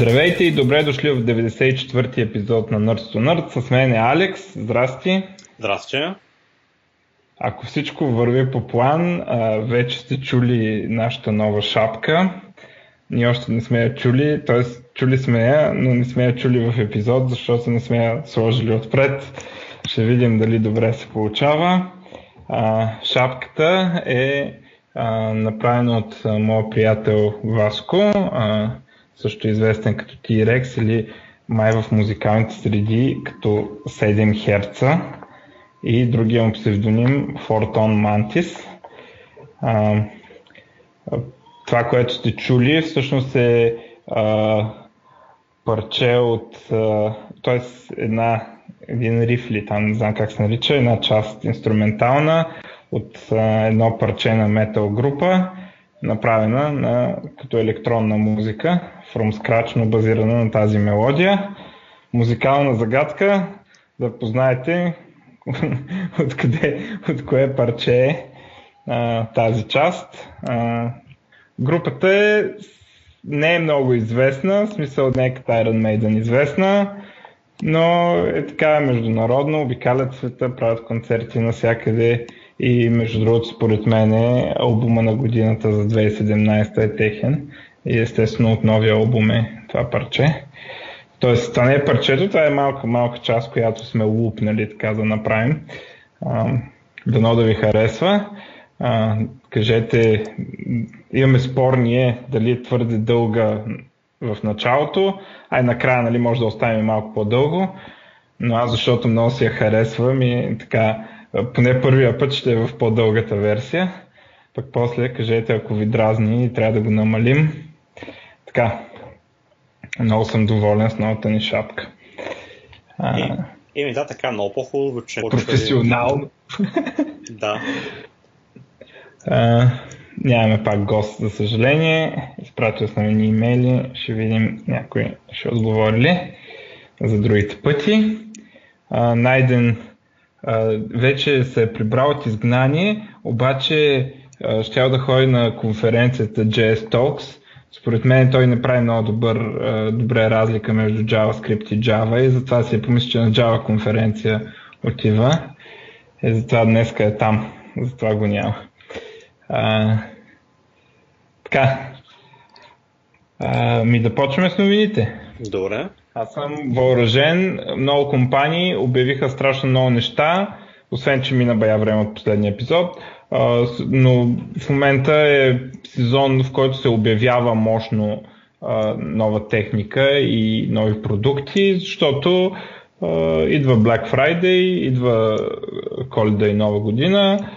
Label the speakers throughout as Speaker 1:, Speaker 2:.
Speaker 1: Здравейте и добре дошли в 94-ти епизод на Nerds to Nerds. С мен е Алекс. Здрасти.
Speaker 2: Здрасти.
Speaker 1: Ако всичко върви по план, вече сте чули нашата нова шапка. Ние още не сме я чули, т.е. чули сме я, но не сме я чули в епизод, защото не сме я сложили отпред. Ще видим дали добре се получава. Шапката е направена от моят приятел Васко също известен като T-Rex или май в музикалните среди като 7 Hz и другия му псевдоним Mantis. А, това, което сте чули, всъщност е а, парче от, т.е. една един рифли, там не знам как се нарича, една част инструментална от а, едно парче на метал група, направена на, като електронна музика, from scratch, но базирана на тази мелодия. Музикална загадка, да познаете откъде, от кое парче е а, тази част. А, групата е, не е много известна, в смисъл не е като Iron Maiden известна, но е така международно, обикалят света, правят концерти навсякъде и между другото според мен е албума на годината за 2017 е техен и естествено от новия албум е това парче. Тоест, това не е парчето, това е малка, малка част, която сме лупнали така да направим. Дано да ви харесва. А, кажете, имаме спор ние дали е твърде дълга в началото, а и накрая нали, може да оставим малко по-дълго, но аз защото много си я харесвам и така, поне първия път ще е в по-дългата версия, пък после кажете ако ви дразни трябва да го намалим, така, много съм доволен с новата ни шапка.
Speaker 2: А, и, ми да, така, много по-хубаво, че...
Speaker 1: Професионално.
Speaker 2: да.
Speaker 1: А, нямаме пак гост, за съжаление. Изпратил съм ни имейли, ще видим някой ще отговори ли за другите пъти. А, Найден а, вече се е прибрал от изгнание, обаче ще да ходи на конференцията JS Talks според мен той не прави много добър, добре разлика между JavaScript и Java и затова си е помисля, че на Java конференция отива. И затова днеска е там. Затова го няма. А, така. А, ми да почваме с новините.
Speaker 2: Добре.
Speaker 1: Аз съм въоръжен. Много компании обявиха страшно много неща, освен че мина бая време от последния епизод но в момента е сезон, в който се обявява мощно нова техника и нови продукти, защото идва Black Friday, идва Коледа и Нова година,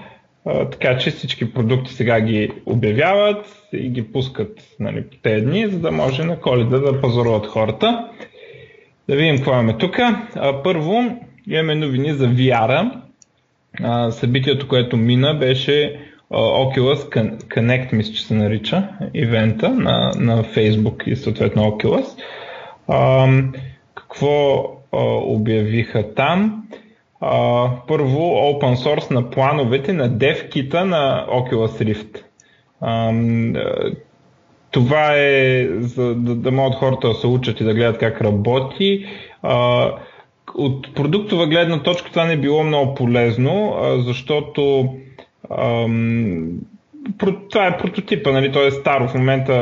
Speaker 1: така че всички продукти сега ги обявяват и ги пускат нали, по дни, за да може на Коледа да пазаруват хората. Да видим какво имаме тук. Първо имаме новини за VR събитието, което мина, беше Oculus Connect, мисля, че се нарича, ивента на, на Facebook и съответно Oculus. А, какво а, обявиха там? А, първо, open source на плановете на DevKit на Oculus Rift. А, това е за да, да могат хората да се учат и да гледат как работи. А, от продуктова гледна точка това не е било много полезно, защото това е прототипа, нали, то е старо. В момента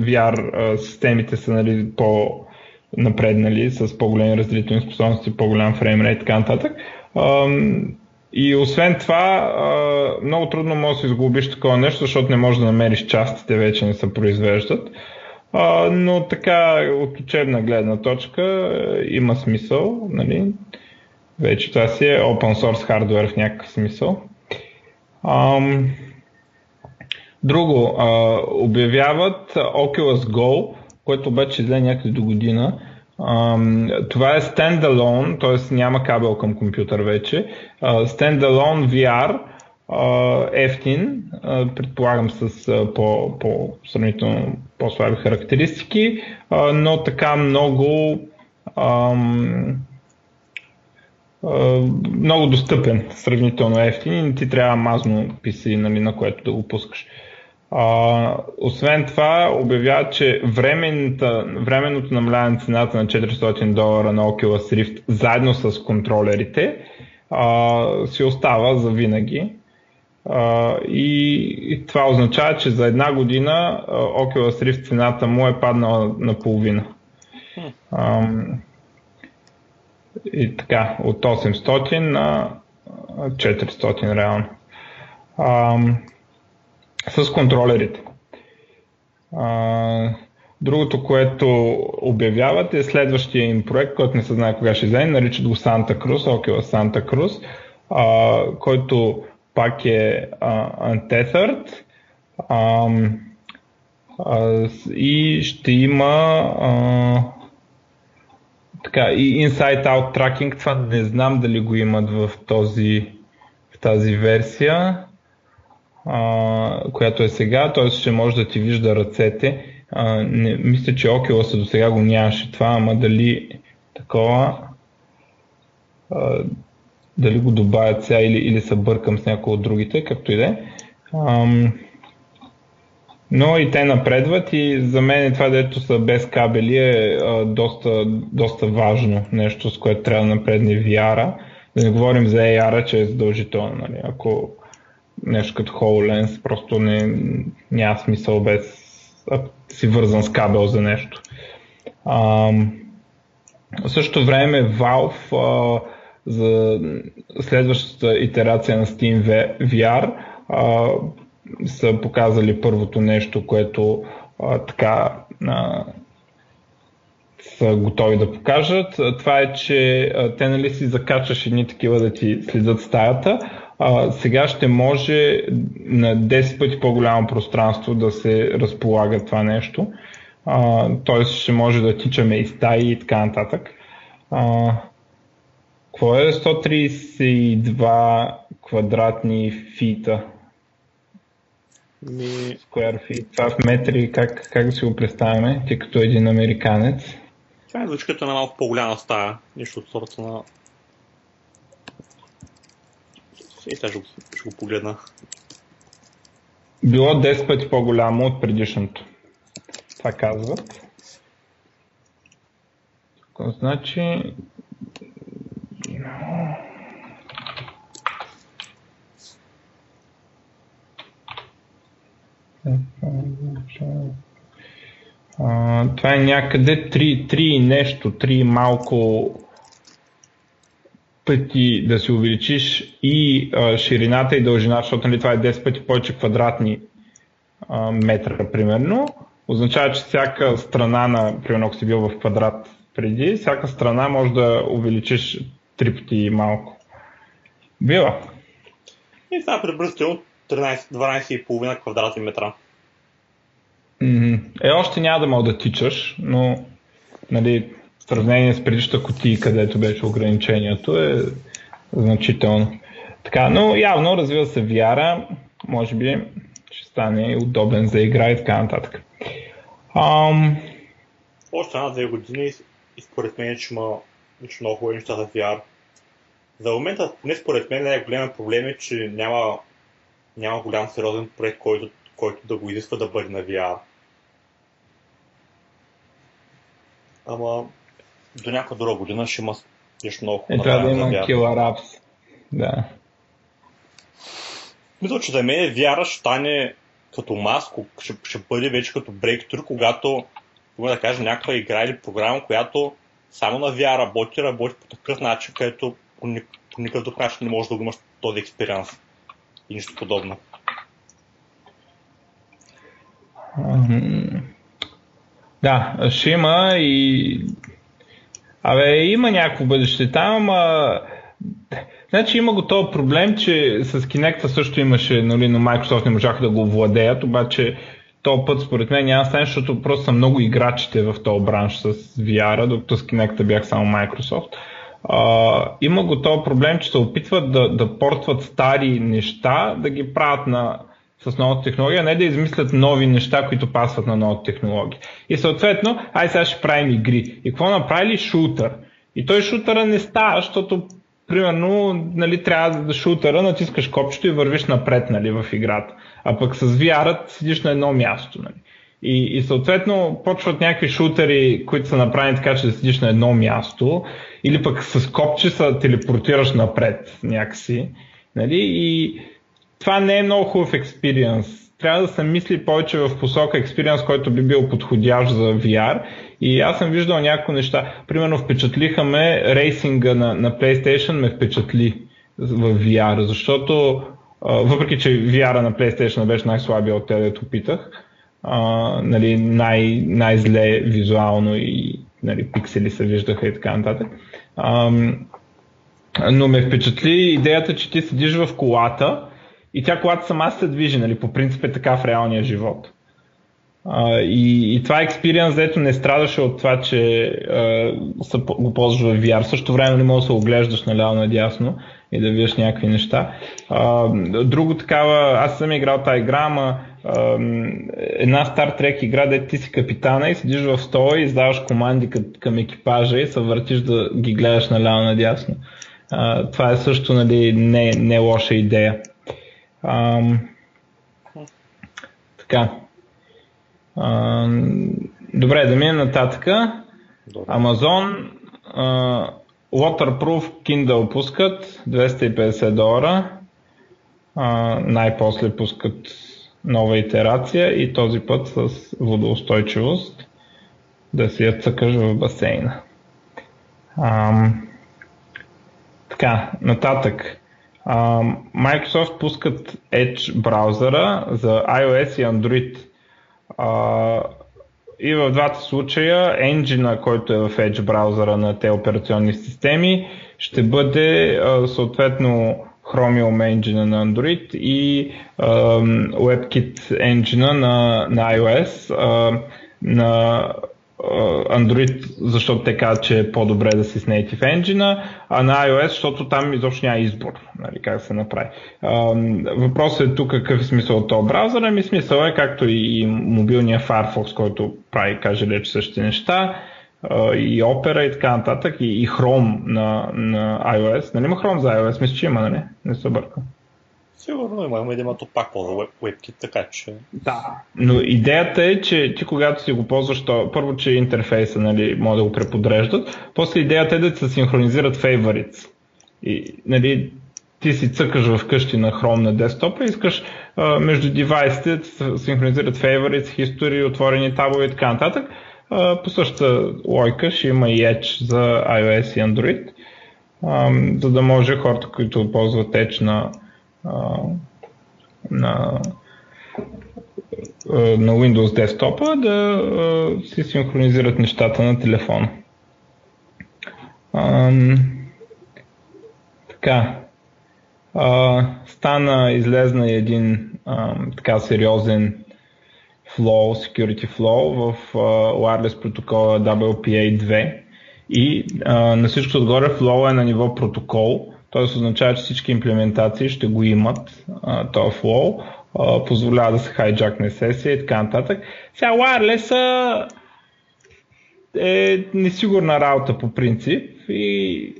Speaker 1: VR системите са нали, по напреднали с по-големи разделителни способности, по-голям фреймрейт и така нататък. И освен това, много трудно може да се изглобиш такова нещо, защото не можеш да намериш частите, вече не се произвеждат. А, но така, от учебна гледна точка е, има смисъл. Нали? Вече това си е open source хардвер в някакъв смисъл. Ам, друго, а, обявяват Oculus Go, което обаче излезе някъде до година. Um, това е standalone, т.е. няма кабел към компютър вече. Uh, standalone VR, ефтин, предполагам с по, по сравнително по-слаби характеристики, но така много много достъпен, сравнително ефтин и ти трябва мазно PC, нали, на което да го пускаш. А, освен това, обявява, че временното намаляване на цената на 400 долара на Oculus Rift заедно с контролерите а, си остава за винаги. И, и това означава, че за една година а, Oculus Rift цената му е паднала на половина. А, и така, от 800 на 400 реално. С контролерите. Другото, което обявяват е следващия им проект, който не се знае кога ще вземе, наричат го Santa Cruz, Oculus Santa Cruz, който пак е а, Untethered а, а, и ще има а, така, и Inside-Out Tracking, това не знам дали го имат в, този, в тази версия а, която е сега, т.е. ще може да ти вижда ръцете. А, не, мисля, че Oculus до сега го нямаше това, ама дали такова а, дали го добавят сега или, или се бъркам с някои от другите, както и да е. Но и те напредват и за мен това, дето са без кабели е а, доста, доста важно нещо, с което трябва да напредне VR. Да не говорим за AR, че е задължително. Нали? Ако нещо като HoloLens, просто не, няма смисъл без да си вързан с кабел за нещо. А, в същото време Valve а, за следващата итерация на Steam VR а, са показали първото нещо, което а, така а, са готови да покажат. Това е, че а, те нали си закачаш едни такива да ти следят стаята, а, сега ще може на 10 пъти по-голямо пространство да се разполага това нещо. Т.е. ще може да тичаме и стаи и така нататък. А, какво е 132 квадратни фита?
Speaker 2: Ми...
Speaker 1: Square feet. Това в метри, как, как да си го представяме, ти като един американец?
Speaker 2: Това е звучи като на малко по-голяма стая, нещо от сорта на и сега ще го, ще го погледна.
Speaker 1: Било 10 пъти по-голямо от предишното. Това казват. Значи... Това е някъде 3, 3 нещо, 3 малко пъти да си увеличиш и а, ширината и дължина, защото нали, това е 10 пъти повече квадратни а, метра, примерно, означава, че всяка страна на, примерно ако си бил в квадрат преди, всяка страна може да увеличиш три пъти малко. Била.
Speaker 2: И това приблизително 12,5 квадратни метра.
Speaker 1: Е, още няма да мога да тичаш, но нали, сравнение с предишната кутия, където беше ограничението, е значително. Така, но явно развива се вяра, може би ще стане удобен за игра и така нататък.
Speaker 2: Um... Още една-две години и според мен, че има много хубави неща за VR. За момента, не според мен, най-големият проблем е, че няма, няма голям сериозен проект, който, който да го изисква да бъде на VR. Ама до някаква друга година ще има нещо много
Speaker 1: хубаво. Е, трябва да има Killer Apps. Да.
Speaker 2: Мисля, че за мен вяра ще стане като маско, ще, ще бъде вече като брейктур, когато, да кажа, някаква игра или програма, която само на VR работи, работи по такъв начин, където по, по никакъв друг начин не можеш да го имаш този експириенс и нищо подобно.
Speaker 1: Да, ще има и Абе, има някакво бъдеще там, а... Значи има го този проблем, че с Kinect също имаше, нали, но Microsoft не можаха да го владеят, обаче този път според мен няма стане, защото просто са много играчите в този бранш с VR, докато с Kinect бях само Microsoft. А, има го този проблем, че се опитват да, да портват стари неща, да ги правят на с новата технология, не да измислят нови неща, които пасват на новата технология. И съответно, ай сега ще правим игри. И какво направили? Шутър. И той шутъра не става, защото примерно, нали, трябва да шутера, натискаш копчето и вървиш напред нали, в играта. А пък с VR седиш на едно място. Нали. И, и съответно почват някакви шутери, които са направени така, че да седиш на едно място, или пък с копче се телепортираш напред някакси. Нали? И това не е много хубав експириенс. Трябва да се мисли повече в посока експириенс, който би бил подходящ за VR. И аз съм виждал някои неща. Примерно впечатлиха ме рейсинга на, на PlayStation ме впечатли в VR, защото въпреки, че VR на PlayStation беше най-слабия от те, дето питах, нали, най- най-зле визуално и нали, пиксели се виждаха и така нататък. Но ме впечатли идеята, че ти седиш в колата и тя колата сама се движи, нали, по принцип е така в реалния живот. А, и, и това експириенс, дето не страдаше от това, че а, са, го ползваш в VR. В същото време не можеш да се оглеждаш наляво надясно и да видиш някакви неща. А, друго такава, аз съм играл тази игра, ама една Star Trek игра, де ти си капитана и седиш в стола и издаваш команди към, към екипажа и се въртиш да ги гледаш наляво надясно. А, това е също нали, не, не лоша идея. А, така. А, добре, да минем нататък. Амазон Waterproof Kindle пускат 250 долара. А, най-после пускат нова итерация и този път с водоустойчивост да си я цъкаш в басейна. Ам, така, нататък. Ам, Microsoft пускат Edge браузъра за iOS и Android. А, и в двата случая енджина, който е в Edge браузъра на те операционни системи, ще бъде съответно Chromium engine на Android и WebKit engine на, на iOS. На Android, защото те казват, че е по-добре да си с Native Engine, а на iOS, защото там изобщо няма избор, нали, как се направи. Въпросът е тук какъв е смисъл от този браузър, ами смисъл е както и мобилния Firefox, който прави, каже реч същите неща, и Opera и така нататък, и, и Chrome на, на iOS. Нали има Chrome за iOS? Мисля, че има, нали? Не се бъркам.
Speaker 2: Сигурно има, има да има пак WebKit, така че...
Speaker 1: Да, но идеята е, че ти когато си го ползваш, то, първо, че интерфейса нали, може да го преподреждат, после идеята е да се синхронизират favorites. И, нали, ти си цъкаш в къщи на Chrome на десктопа и искаш а, между девайсите да синхронизират favorites, history, отворени табове и така нататък. А, по същата лойка ще има и Edge за iOS и Android, а, за да може хората, които ползват Edge на на, на Windows десктопа да си синхронизират нещата на телефона. А, така. А, стана, излезна един а, така сериозен flow, security flow в а, wireless протокола WPA2 и а, на всичко отгоре flow е на ниво протокол, т.е. означава, че всички имплементации ще го имат този флоу, позволява да се хайджакне сесия и така нататък. Сега wireless е несигурна работа по принцип и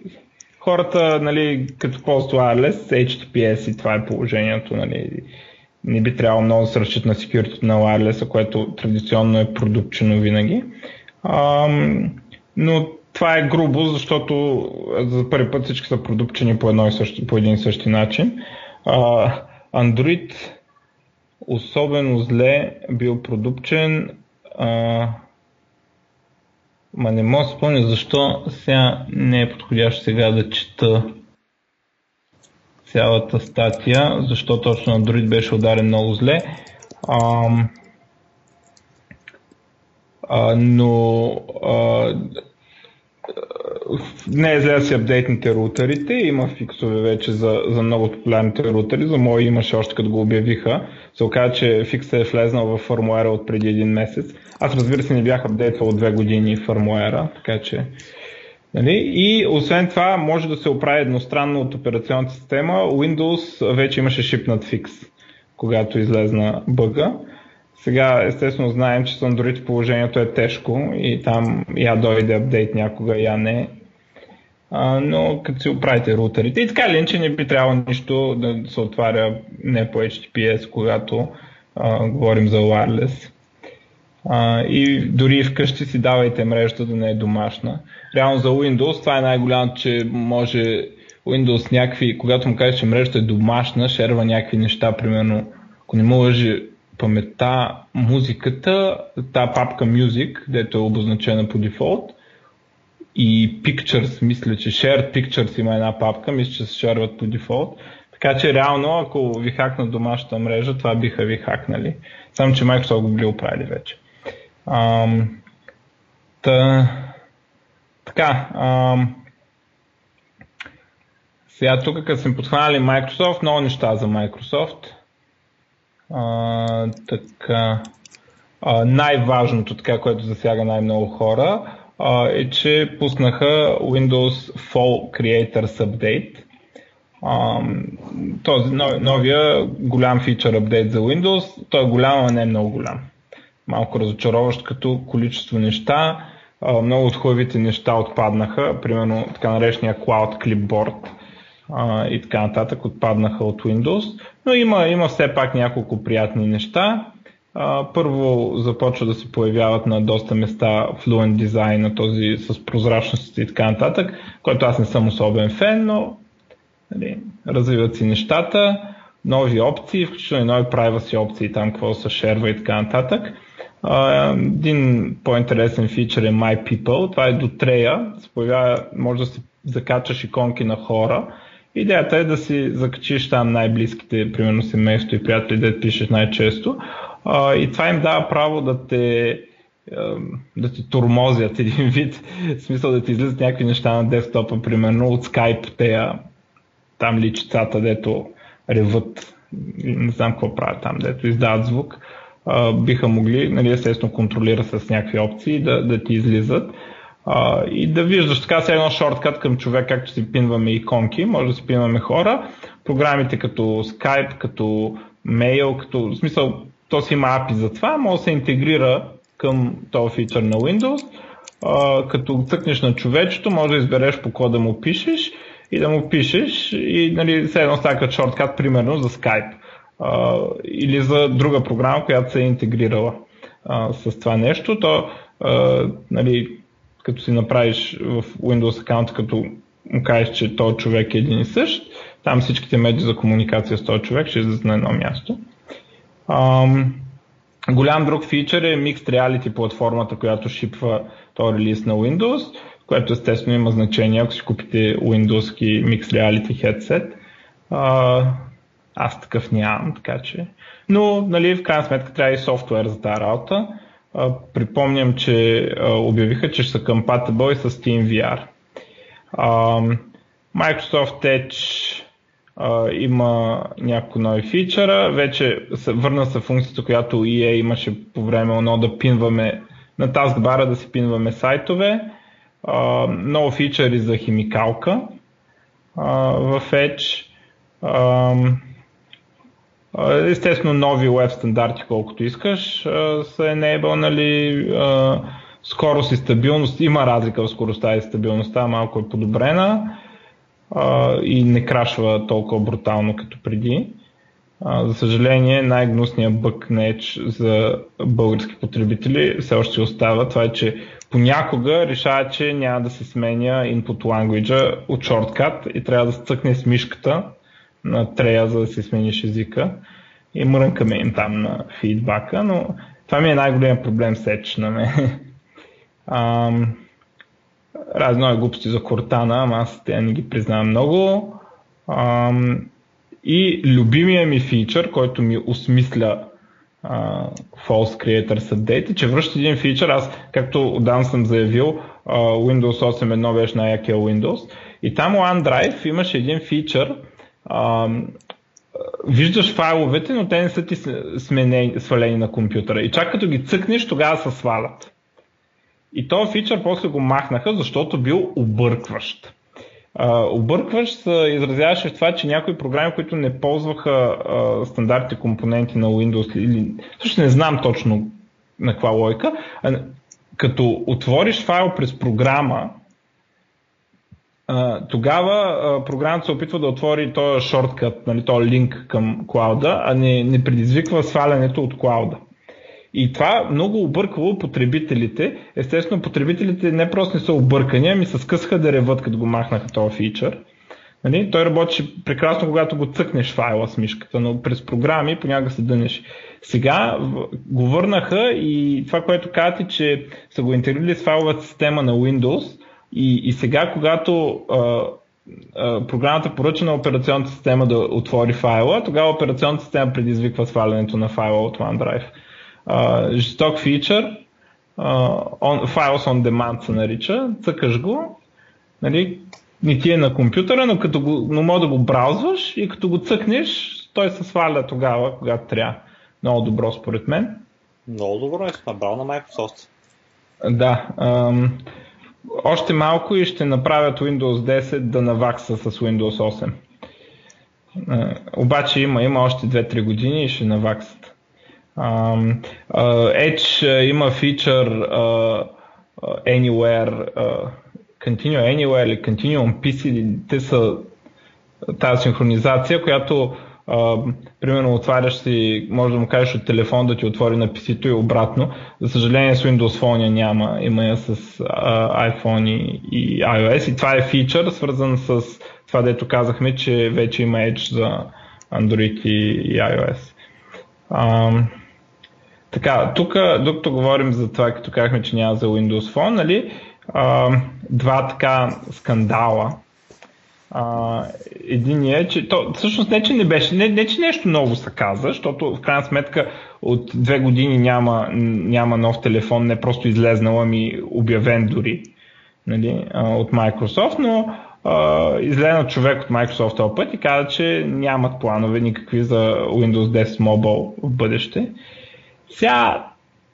Speaker 1: хората, нали, като ползват wireless, HTTPS и това е положението, нали, не би трябвало много да се на security на wireless, което традиционно е продукчено винаги. Ам, но това е грубо, защото за първи път всички са продупчени по, едно и същи, по един и същи начин. Uh, Android особено зле бил продупчен. Uh, ма не мога да спомня защо сега не е подходящо сега да чета цялата статия, защо точно Android беше ударен много зле. Uh, uh, но uh, не е зле да си апдейтните рутерите, има фиксове вече за, за много популярните рутери, за мои имаше още като го обявиха. Се оказа, че фиксът е влезнал в фармуера от преди един месец. Аз разбира се не бях апдейтвал от две години фармуера, така че Нали? И освен това може да се оправи едностранно от операционната система. Windows вече имаше шипнат фикс, когато излезна бъга. Сега естествено знаем, че с Android положението е тежко и там я дойде апдейт някога, я не. а, но като си оправите рутерите. И така ли, че не би трябвало нищо да се отваря не по HTTPS, когато а, говорим за wireless. А, и дори вкъщи си давайте мрежата да не е домашна. Реално за Windows това е най-голямото, че може Windows някакви, когато му кажеш, че мрежата е домашна, шерва някакви неща, примерно, ако не му лъжи паметта, музиката, та папка Music, дето е обозначена по дефолт, и Pictures, мисля, че Shared Pictures има една папка, мисля, че се шерват по дефолт. Така че реално, ако ви хакнат домашната мрежа, това биха ви хакнали. Само, че Microsoft го били оправили вече. Ам, та, така, ам, сега тук, като сме подхванали Microsoft, много неща за Microsoft. А, така, а, най-важното, така, което засяга най-много хора, а, е, че пуснаха Windows Fall Creators Update. А, този новия голям фичър апдейт за Windows, той е голям, а не е много голям. Малко разочароващ като количество неща. А, много от хубавите неща отпаднаха, примерно така наречения Cloud Clipboard а, и така нататък отпаднаха от Windows, но има, има все пак няколко приятни неща. А, първо започва да се появяват на доста места Fluent Design, този с прозрачност и така нататък, който аз не съм особен фен, но нали, развиват си нещата, нови опции, включително и нови privacy опции, там какво се шерва и така нататък. А, един по-интересен фичър е My People, това е до трея, се появява, може да си закачаш иконки на хора Идеята е да си закачиш там най-близките, примерно семейство и приятели, да пишеш най-често. А, и това им дава право да те да те тормозят един вид, в смисъл да ти излизат някакви неща на десктопа, примерно от Skype, тея там личицата, дето реват, не знам какво правят там, дето издават звук, биха могли, нали, естествено контролира с някакви опции да, да ти излизат. А, и да виждаш така сега едно шорткат към човек, както си пинваме иконки, може да си пинваме хора. Програмите като Skype, като Mail, като, в смисъл, то си има API за това, може да се интегрира към този фичър на Windows. А, като цъкнеш на човечето, може да избереш по кода да му пишеш и да му пишеш и нали, все едно става шорткат, примерно за Skype а, или за друга програма, която се е интегрирала а, с това нещо. То, а, нали, като си направиш в Windows аккаунт, като му кажеш, че този човек е един и същ, там всичките медии за комуникация с този човек ще излизат на едно място. Ам, голям друг фичър е Mixed Reality платформата, която шипва този релиз на Windows, което естествено има значение, ако си купите Windows Mixed Reality headset. А, аз такъв нямам, така че. Но, нали, в крайна сметка трябва и софтуер за тази работа припомням, че обявиха, че ще са compatible с TeamVR. Microsoft Edge има някои нови фичъра. Вече върна се функцията, която EA имаше по време оно да пинваме на таскбара да си пинваме сайтове. Много фичъри за химикалка в Edge. Естествено, нови веб стандарти, колкото искаш, са enablenали скорост и стабилност. Има разлика в скоростта и стабилността, малко е подобрена и не крашва толкова брутално като преди. За съжаление, най-гнусният бък на за български потребители все още остава. Това е, че понякога решава, че няма да се сменя input language от шорткат и трябва да стъкне с мишката на трея, за да си смениш езика. И мрънкаме им там на фидбака, но това ми е най-големият проблем с Edge на мен. разно е глупости за Кортана, ама аз те не ги признавам много. Ам, и любимия ми фичър, който ми осмисля uh, False Creators Update, че връща един фичър, аз както отдавна съм заявил, uh, Windows 8.1 беше най-якия Windows и там OneDrive имаше един фичър, а, виждаш файловете, но те не са ти сменени, свалени на компютъра. И чак като ги цъкнеш, тогава се свалят. И този фичър после го махнаха, защото бил объркващ. Uh, объркващ се изразяваше в това, че някои програми, които не ползваха uh, стандартните компоненти на Windows, или също не знам точно на каква лойка, uh, като отвориш файл през програма, тогава програмата се опитва да отвори този шорткът, нали, този линк към клауда, а не, не предизвиква свалянето от клауда. И това много объркало потребителите. Естествено, потребителите не просто не са объркани, ами се скъсаха да реват, като го махнаха този фичър. Нали? Той работи прекрасно, когато го цъкнеш файла с мишката, но през програми понякога се дънеш. Сега го върнаха и това, което казвате, че са го интегрирали с файловата система на Windows и, и сега, когато а, а, програмата поръча на операционната система да отвори файла, тогава операционната система предизвиква свалянето на файла от OneDrive. А, жесток фичър, uh, Files on Demand се нарича, цъкаш го, нали, не ти е на компютъра, но, като го, но може да го браузваш и като го цъкнеш, той се сваля тогава, когато трябва. Много добро според мен.
Speaker 2: Много добро е набрал на Microsoft.
Speaker 1: Да. Ам, още малко и ще направят Windows 10 да навакса с Windows 8. А, обаче има, има още 2-3 години и ще наваксат. Edge има фичър Anywhere Continue Anywhere или Continue on PC, те са тази синхронизация, която примерно отваряш си, може да му кажеш от телефон да ти отвори на PC-то и обратно. За съжаление с Windows Phone няма, има я с а, iPhone и, и iOS и това е фичър, свързан с това, дето казахме, че вече има Edge за Android и, и iOS. А, така, тук, докато говорим за това, като казахме, че няма за Windows Phone, нали, а, два така скандала. А, един е, че то, всъщност не, че не беше, не, не, че нещо ново се каза, защото в крайна сметка от две години няма, няма нов телефон, не просто излезнал, ами обявен дори нали, от Microsoft, но Uh, човек от Microsoft този път и каза, че нямат планове никакви за Windows 10 Mobile в бъдеще. Сега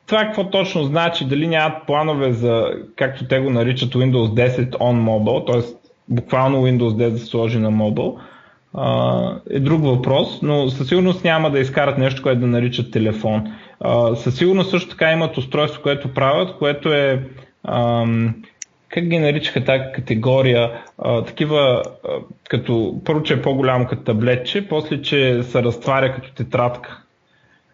Speaker 1: това какво точно значи, дали нямат планове за, както те го наричат, Windows 10 on mobile, т.е. буквално Windows 10 да се сложи на mobile, е друг въпрос, но със сигурност няма да изкарат нещо, което да наричат телефон. Със сигурност също така имат устройство, което правят, което е как ги наричаха тази категория, а, такива, а, като първо, че е по-голямо като таблетче, после, че се разтваря като тетрадка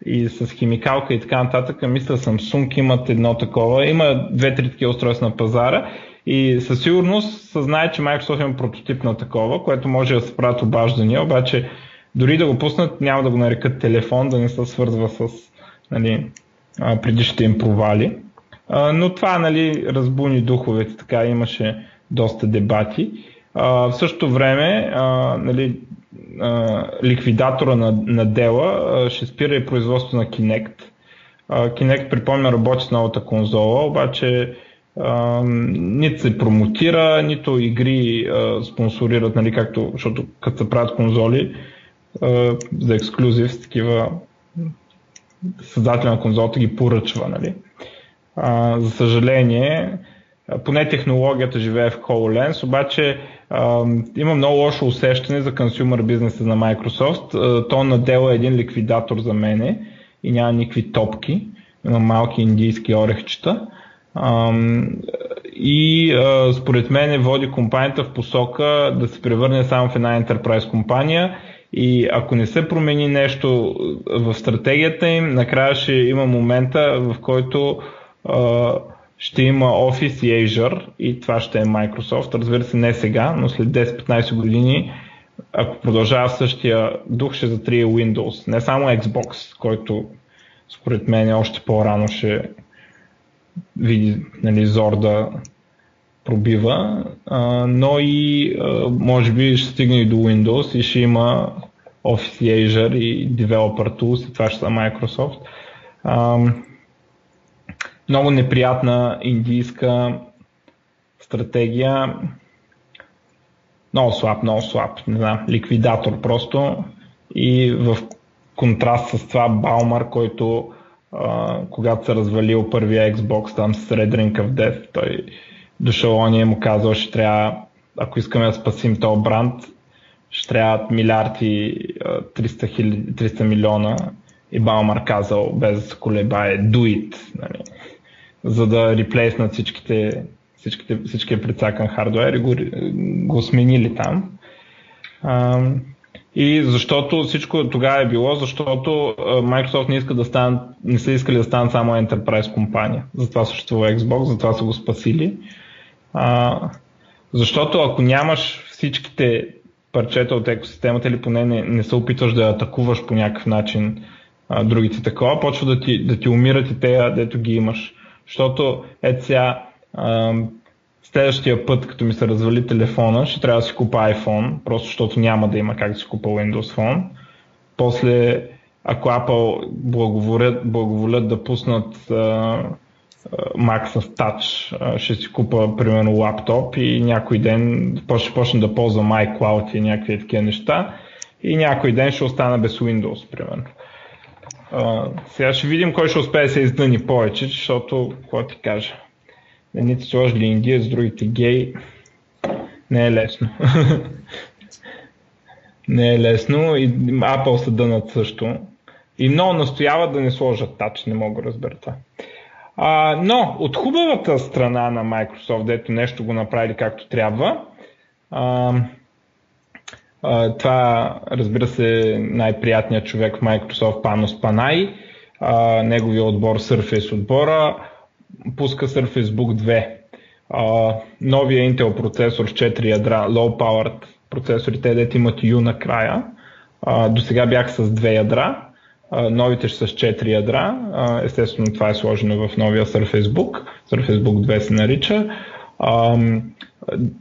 Speaker 1: и с химикалка и така нататък. Мисля Samsung имат едно такова. Има две-три такива устройства на пазара и със сигурност се знае, че Microsoft има прототип на такова, което може да се правят обаждания, обаче дори да го пуснат, няма да го нарекат телефон, да не се свързва с нали, предишните им провали. Но това нали, разбуни духовете, така имаше доста дебати. в същото време нали, ликвидатора на, на дела ще спира и производство на Kinect. Kinect, припомня, работи с новата конзола, обаче а, нито се промотира, нито игри а, спонсорират, нали, както, защото като се правят конзоли а, за ексклюзив, с такива създателя на конзолата ги поръчва. Нали. А, за съжаление, поне технологията живее в HoloLens, обаче има много лошо усещане за консюмер бизнеса на Microsoft. То на дело е един ликвидатор за мене и няма никакви топки. Има малки индийски орехчета. И според мен води компанията в посока да се превърне само в една enterprise компания и ако не се промени нещо в стратегията им, накрая ще има момента, в който ще има Office и Azure и това ще е Microsoft. Разбира се, не сега, но след 10-15 години, ако продължава същия дух, ще затрие Windows. Не само Xbox, който според мен още по-рано ще види нали, зор пробива, а, но и а, може би ще стигне и до Windows и ще има Office Azure и Developer Tools и това ще са Microsoft. А, много неприятна индийска стратегия. Много слаб, много слаб. Не знам, ликвидатор просто. И в контраст с това Балмар, който когато се развалил първия Xbox там с Red Ring of Death, той дошъл он и му казал, ще трябва, ако искаме да спасим този бранд, ще трябват милиарди 300, 300 милиона и Балмар казал без да се колебае, do it. Нали за да реплейснат всичките всичките, всичкия прецакан хардвер и го, го сменили там. А, и защото всичко тогава е било, защото Microsoft не, иска да станат, не са искали да станат само Enterprise компания. Затова съществува Xbox, затова са го спасили. А, защото ако нямаш всичките парчета от екосистемата или поне не, не се опитваш да атакуваш по някакъв начин а, другите такова, почва да ти, да ти умират и те, дето ги имаш. Защото ето сега следващия път, като ми се развали телефона, ще трябва да си купа iPhone, просто защото няма да има как да си купа Windows Phone. После, ако Apple благоволят, благоволят да пуснат а, Mac с Touch, ще си купа примерно лаптоп и някой ден ще почна да ползвам iCloud и някакви такива неща и някой ден ще остана без Windows, примерно. Uh, сега ще видим кой ще успее да се издъни повече, защото, какво ти кажа, едните сложили Индия, с другите гей, не е лесно. не е лесно и Apple се дънат също. И много настояват да не сложат тач, не мога да разбера това. А, но от хубавата страна на Microsoft, дето нещо го направили както трябва, а, а, това разбира се най-приятният човек в Microsoft, Панос Панай, а, неговия отбор Surface отбора, пуска Surface Book 2. А, новия Intel процесор с 4 ядра, low powered процесорите, дете имат U накрая. До сега бях с 2 ядра новите ще са с 4 ядра. Естествено това е сложено в новия Surface Book. Surface Book 2 се нарича.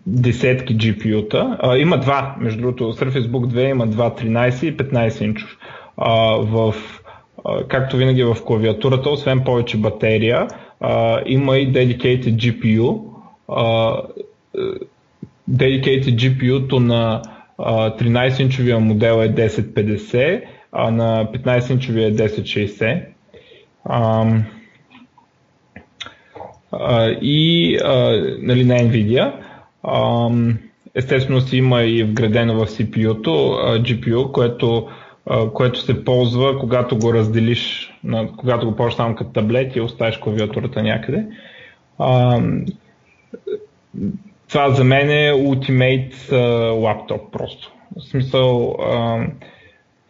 Speaker 1: Десетки GPU-та. Има два, между другото, Surface Book 2 има два 13 и 15 инчов. В, както винаги в клавиатурата, освен повече батерия, има и dedicated GPU. Dedicated GPU-то на 13-инчовия модел е 1050, а на 15-инчовия е 1060. А, а, и а, нали, на NVIDIA. А, естествено си има и вградено в CPU-то GPU, което, а, което се ползва, когато го разделиш, когато го ползваш само като таблет и оставиш клавиатурата някъде. Това за мен е Ultimate лаптоп просто. В смисъл,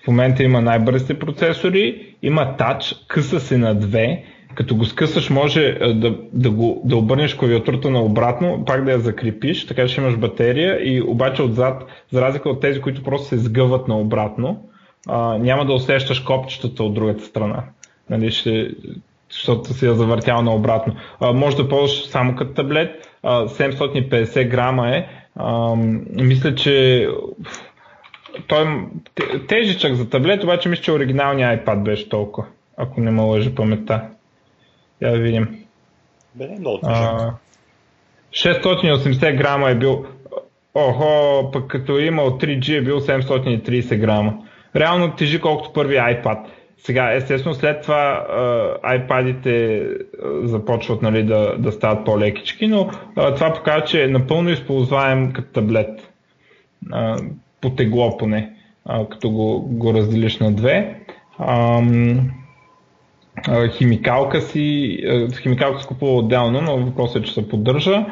Speaker 1: в момента има най-бързите процесори, има тач, къса се на две, като го скъсаш може да, да, го, да обърнеш клавиатурата на обратно, пак да я закрепиш, така че имаш батерия и обаче отзад, за разлика от тези, които просто се сгъват на обратно, а, няма да усещаш копчетата от другата страна. Нали, ще, защото си я завъртял наобратно. А, може да ползваш само като таблет, а, 750 грама е. А, мисля, че той е тежичък за таблет, обаче мисля, че оригиналният iPad беше толкова, ако не ме лъжи паметта. Я да видим.
Speaker 2: Бе, много тежък.
Speaker 1: 680 грама е бил. Охо, пък като е имал 3G е бил 730 грама. Реално тежи колкото първи iPad. Сега, естествено, след това iPad-ите започват нали, да, да стават по-лекички, но това показва, че е напълно използваем като таблет. По тегло поне, като го, го разделиш на две. Химикалка си, химикалка се купува отделно, но въпросът е, че се поддържа.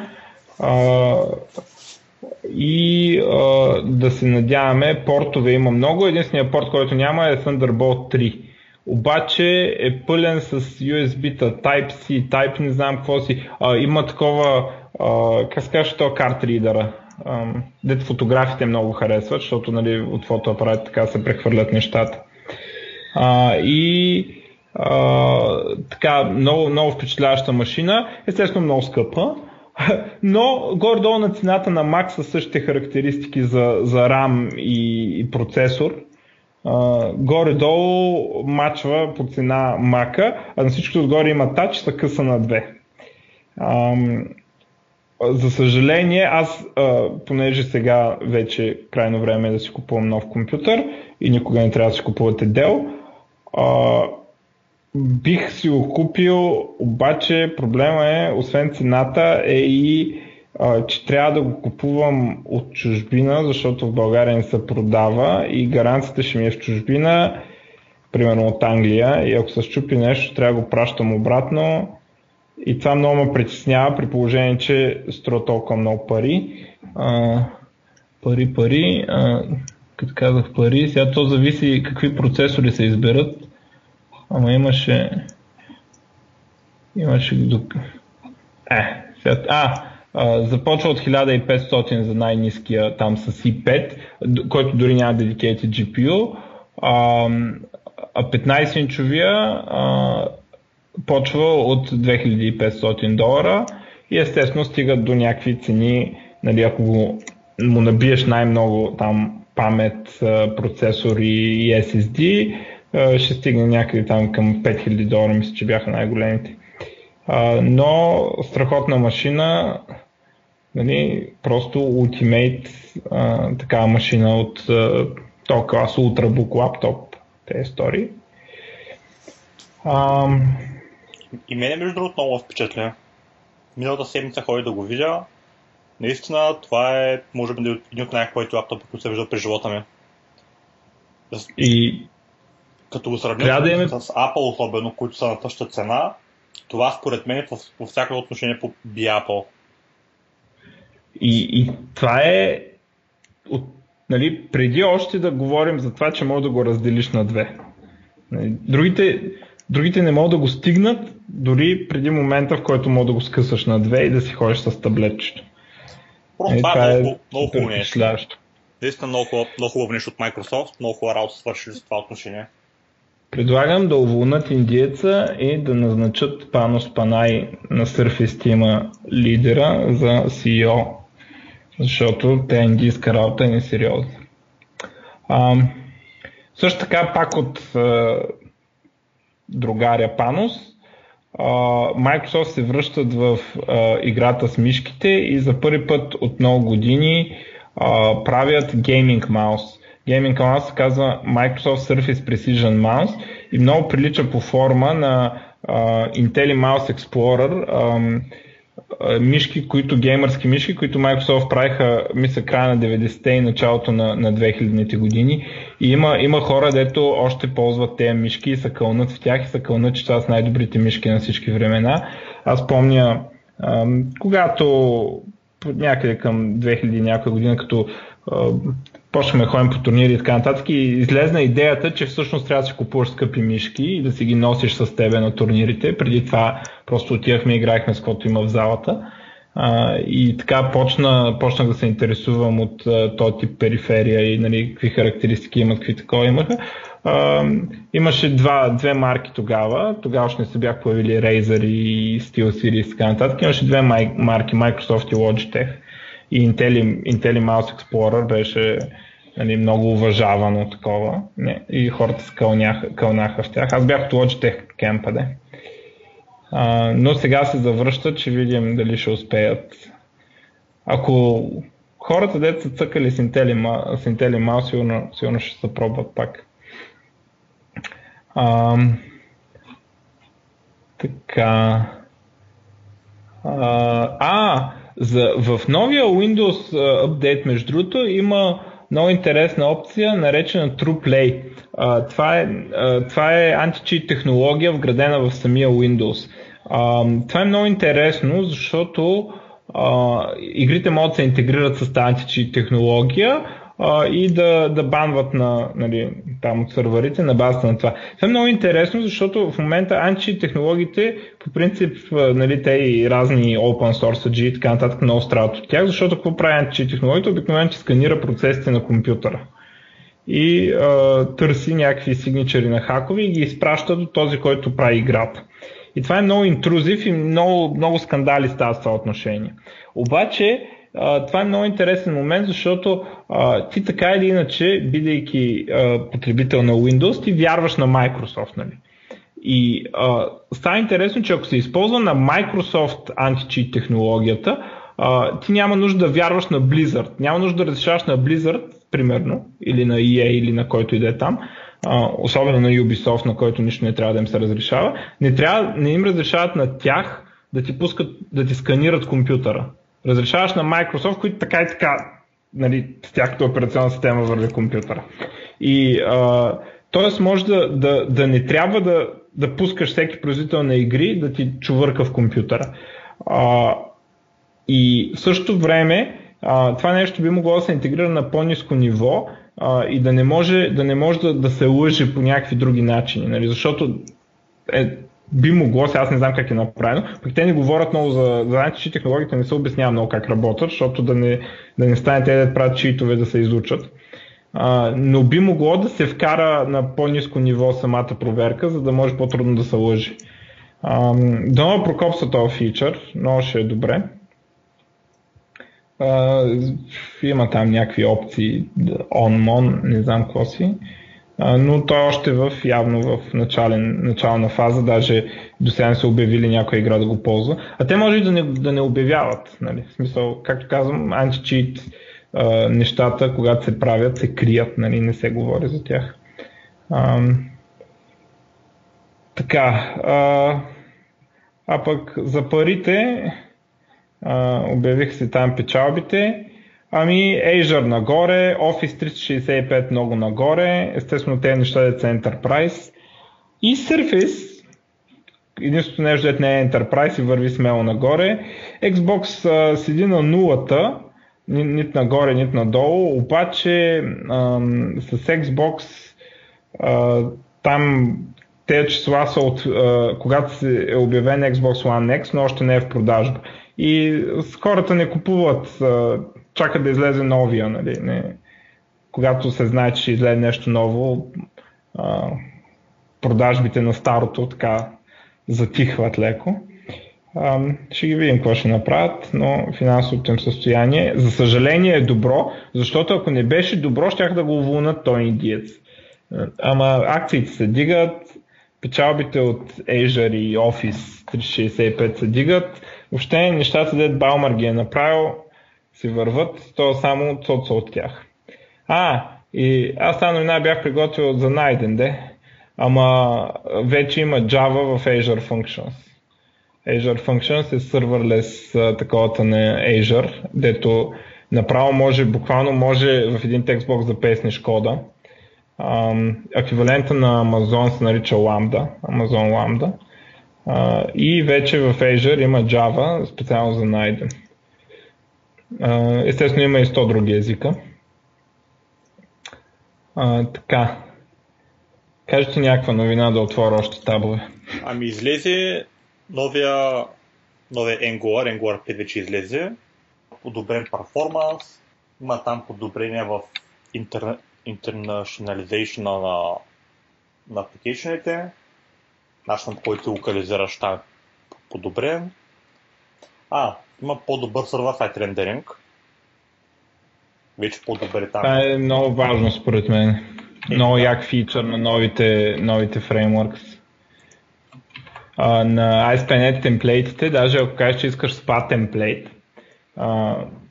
Speaker 1: И а, да се надяваме, портове има много, единственият порт, който няма е Thunderbolt 3. Обаче е пълен с USB-та, Type-C, Type не знам какво си. А, има такова, а, как се то карт ридера дето фотографите много харесват, защото нали, от фотоапарат така се прехвърлят нещата. А, и а, така, много, много впечатляваща машина, естествено много скъпа, но горе-долу на цената на Mac са същите характеристики за, за RAM и, и процесор. А, горе-долу мачва по цена Mac, а на всичкото отгоре има тач, са къса на две. За съжаление, аз, а, понеже сега вече крайно време е да си купувам нов компютър и никога не трябва да си купувате Dell, а, бих си го купил, обаче проблема е, освен цената, е и а, че трябва да го купувам от чужбина, защото в България не се продава и гаранцията ще ми е в чужбина, примерно от Англия, и ако се щупи нещо, трябва да го пращам обратно И това много ме притеснява при положение, че струва толкова много пари. А, пари, пари. А, като казах пари, сега то зависи какви процесори се изберат. Ама имаше... Имаше... Е, сега... А, започва от 1500 за най-низкия там с i5, който дори няма dedicated GPU. А, а 15-инчовия почва от 2500 долара и естествено стигат до някакви цени, нали, ако го, му набиеш най-много там памет, процесор и SSD, ще стигне някъде там към 5000 долара, мисля, че бяха най-големите. Но страхотна машина, нали, просто Ultimate такава машина от то клас Ultrabook лаптоп, тези истории.
Speaker 2: И мене между другото много впечатля. Миналата седмица ходих да го видя. Наистина, това е, може би, един от най-хубавите лаптопи, които се виждал през живота ми.
Speaker 1: И
Speaker 2: като го сравня да имаме... с Apple особено, които са на същата цена, това според мен в, в всяко отношение по би Apple.
Speaker 1: И, и това е от, нали, преди още да говорим за това, че може да го разделиш на две. Нали, другите, другите не могат да го стигнат дори преди момента, в който мога да го скъсаш на две и да си ходиш с таблетчето.
Speaker 2: Просто е, това, е много, много хубаво нещо. Наистина много, много хубаво нещо от Microsoft, много хубава работа свършили с това отношение.
Speaker 1: Предлагам да уволнат индиеца и да назначат Панос Панай на Surface лидера за CEO, защото те индийска работа е несериозна. А, също така пак от а, другаря Панос, а, Microsoft се връщат в а, играта с мишките и за първи път от много години а, правят гейминг маус. Гейминг маус се казва Microsoft Surface Precision Mouse и много прилича по форма на uh, Intel Mouse Explorer, um, мишки, които, геймърски мишки, които Microsoft правиха, мисля, края на 90-те и началото на, на 2000-те години. И има, има хора, дето още ползват тези мишки и са кълнат в тях и са кълнат, че това са най-добрите мишки на всички времена. Аз помня, ам, когато някъде към 2000 някоя година, като почваме да ходим по турнири и така нататък и излезна идеята, че всъщност трябва да си купуваш скъпи мишки и да си ги носиш с тебе на турнирите. Преди това просто отивахме и играехме с каквото има в залата. А, и така почна, почнах да се интересувам от този тип периферия и нали, какви характеристики имат, какви такова имаха. А, имаше два, две марки тогава. Тогава още не се бях появили Razer и SteelSeries и така нататък. Имаше две марки, Microsoft и Logitech и Intel, Intel Mouse Explorer беше нали, много уважавано такова не, и хората се кълняха, кълнаха в тях. Аз бях от Logitech кемпаде. А, но сега се завръщат, ще видим дали ще успеят. Ако хората, дете са цъкали с Intel, с Intel Mouse, сигурно, сигурно ще се пробват пак. А, така. А, а за, в новия Windows апдейт, между другото, има много интересна опция, наречена TruePlay. А, това, е, а, това е античит технология, вградена в самия Windows. А, това е много интересно, защото а, игрите могат да се интегрират с тази античит технология, и да, да банват на, нали, там от сървърите на базата на това. Това е много интересно, защото в момента анти технологиите по принцип нали, те и разни open source и така нататък много страдат от тях, защото какво прави анти технологиите? Обикновено, че сканира процесите на компютъра и а, търси някакви сигничери на хакови и ги изпраща до този, който прави играта. И това е много интрузив и много, много скандали стават в това отношение. Обаче това е много интересен момент, защото а, ти така или иначе, бидейки а, потребител на Windows, ти вярваш на Microsoft. Нали? И а, става интересно, че ако се използва на Microsoft античит технологията, а, ти няма нужда да вярваш на Blizzard. Няма нужда да разрешаваш на Blizzard, примерно, или на EA, или на който и да е там, а, особено на Ubisoft, на който нищо не трябва да им се разрешава. Не, трябва, не им разрешават на тях да ти пускат, да ти сканират компютъра разрешаваш на Microsoft, които така и така нали, с тяхната операционна система върви компютъра. И а, т.е. може да, да, да не трябва да, да пускаш всеки производител на игри да ти чувърка в компютъра. А, и в същото време а, това нещо би могло да се интегрира на по-низко ниво а, и да не може да, не може да, да се лъжи по някакви други начини. Нали? Защото е, би могло, сега аз не знам как е направено, пък те не говорят много за, за че технологията не се обяснява много как работят, защото да не, да не стане те да правят читове да се изучат. А, но би могло да се вкара на по-низко ниво самата проверка, за да може по-трудно да се лъжи. Дано прокопса този фичър, много ще е добре. А, има там някакви опции, on-mon, не знам какво си, но той е още в, явно в начален, начална фаза, даже до сега не са обявили някоя игра да го ползва. А те може и да не, да не обявяват. Нали? В смисъл, както казвам, anti-cheat нещата, когато се правят, се крият, нали? не се говори за тях. А, така, а, а пък за парите, а, обявих се там печалбите. Ами Azure нагоре, Office 365 много нагоре, естествено тези неща е Enterprise. И Surface, единственото нещо, не е Enterprise и върви смело нагоре. Xbox а, седи на нулата, нито нагоре, нито надолу, обаче а, с Xbox а, там тези числа са от, а, когато е обявен Xbox One X, но още не е в продажба. И хората не купуват, а, чакат да излезе новия, нали? Не, когато се знае, че излезе нещо ново, а, продажбите на старото така затихват леко. А, ще ги видим какво ще направят, но финансовото им състояние, за съжаление, е добро, защото ако не беше добро, щях да го уволнат той индиец. Ама акциите се дигат, печалбите от Azure и Office 365 се дигат. Въобще нещата, дед Балмар ги е направил, си върват, то само цоца от тях. А, и аз тази новина бях приготвил за найден, де, ама вече има Java в Azure Functions. Azure Functions е serverless таковата на Azure, дето направо може, буквално може в един текстбокс да песнеш кода еквивалента на Amazon се нарича Lambda, Amazon Lambda. и вече в Azure има Java специално за найден. Естествено има и 100 други езика. така. Кажете някаква новина да отворя още табове.
Speaker 2: Ами излезе новия, новия Angular, Angular 5 вече излезе. Подобрен перформанс, има там подобрения в internationalization на, на апликейшените, начинът който локализираш там е подобрен. А, има по-добър сайт рендеринг. Вече по-добър е там.
Speaker 1: Това е много важно според мен. Е, много як фичър на новите, новите фреймворкс. Uh, на ASP.NET темплейтите, даже ако кажеш, че искаш SPA темплейт,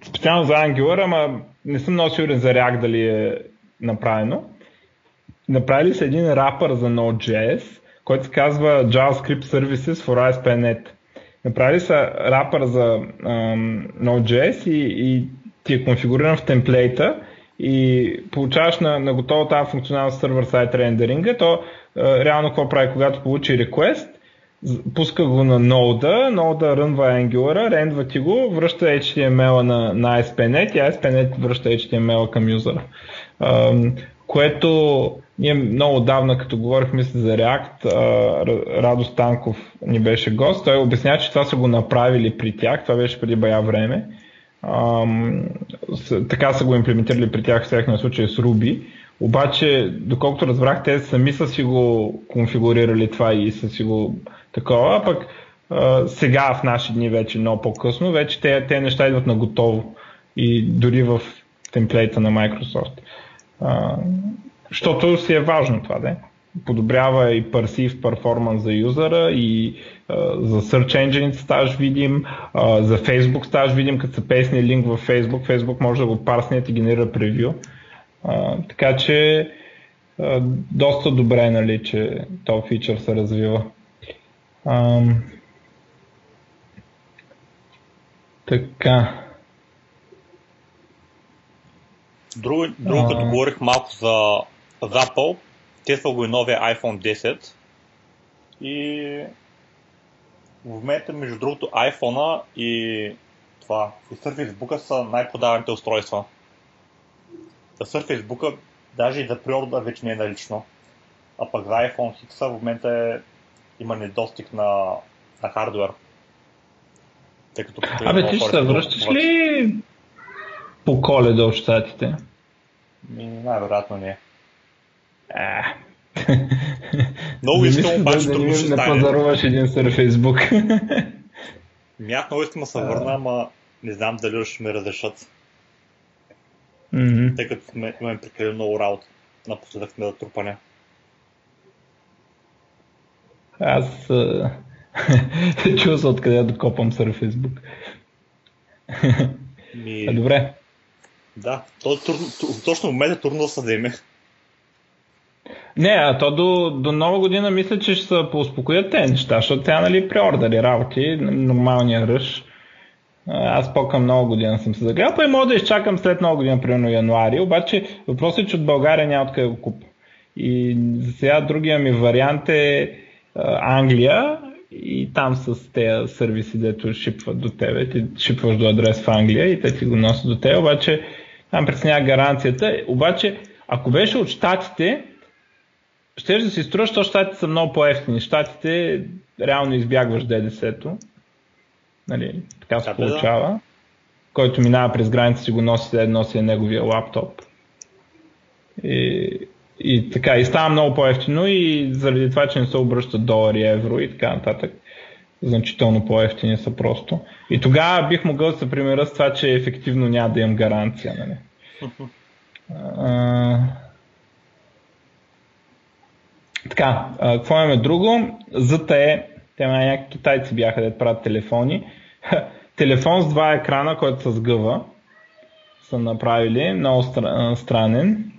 Speaker 1: специално за Angular, ама не съм много сигурен за React дали е направено. Направили са един рапър за Node.js, който се казва JavaScript Services for ASP.NET. Направили са рапър за um, Node.js и, и ти е конфигуриран в темплейта и получаваш на, на готова тази функционалност сервер-сайт рендеринга, то uh, реално какво прави, когато получи request, пуска го на нода, нода рънва Angular, рендва ти го, връща HTML на, на ASP.NET и ASP.NET връща HTML към юзера което ние много давна, като говорихме се за React, Радо Станков ни беше гост, той обясня, че това са го направили при тях, това беше преди бая време. така са го имплементирали при тях в техния случай с Ruby. Обаче, доколкото разбрах, те сами са си го конфигурирали това и са си го такова, а пък сега в наши дни вече много по-късно, вече те, те неща идват на готово и дори в темплейта на Microsoft. Защото си е важно това, да подобрява и персив перформанс за юзера и а, за Search Engine ставаш видим, а, за Facebook ставаш видим, като се песне линк в Facebook, Facebook може да го парсне и генерира превю. А, така че а, доста добре, нали, че този фичър се развива. А, така.
Speaker 2: Друго, друго като говорих малко за, за Apple, тествал го и новия iPhone 10 И в момента, между другото, iPhone и това, и Surface са най-продаваните устройства. За Surface даже и за приорда вече не е налично. А пък за iPhone X в момента е, има недостиг на, на хардвер.
Speaker 1: Тъй като Абе, ти ще се връщаш ли по коледа от щатите?
Speaker 2: Най-вероятно не. А. Много искам обаче да, да
Speaker 1: не, не пазаруваш един сър Фейсбук.
Speaker 2: Ми аз много искам да се върна, ама не знам дали ще ме разрешат.
Speaker 1: Mm-hmm.
Speaker 2: Тъй като сме, имаме прекалено много работа. Напоследък сме да трупане.
Speaker 1: Аз чува се откъде да копам сър Фейсбук. Ми... А, добре.
Speaker 2: Да, то, трудно, точно в момента трудно да се вземе.
Speaker 1: Не, а то до, до нова година мисля, че ще се поуспокоят те неща, защото тя нали преордери работи, нормалния ръж. Аз по-към нова година съм се загледал, па и мога да изчакам след нова година, примерно януари, обаче въпросът е, че от България няма откъде го купа. И за сега другия ми вариант е Англия и там с тези сервиси, дето шипват до тебе, ти шипваш до адрес в Англия и те ти го носят до тебе, обаче там преценява гаранцията. Обаче, ако беше от Штатите, ще да си струва, защото щатите са много по-ефтини. Щатите реално избягваш ДДС-то. Нали, така се получава. Да. Който минава през граница си го носи, след носи е неговия лаптоп. И, и така, и става много по-ефтино и заради това, че не се обръщат долари, евро и така нататък, значително по-ефтини са просто. И тогава бих могъл да се примера с това, че ефективно няма да имам гаранция. Нали? А, така, какво имаме друго? ZTE, те някакви китайци бяха да правят телефони. Телефон с два екрана, който се сгъва, са направили, много странен.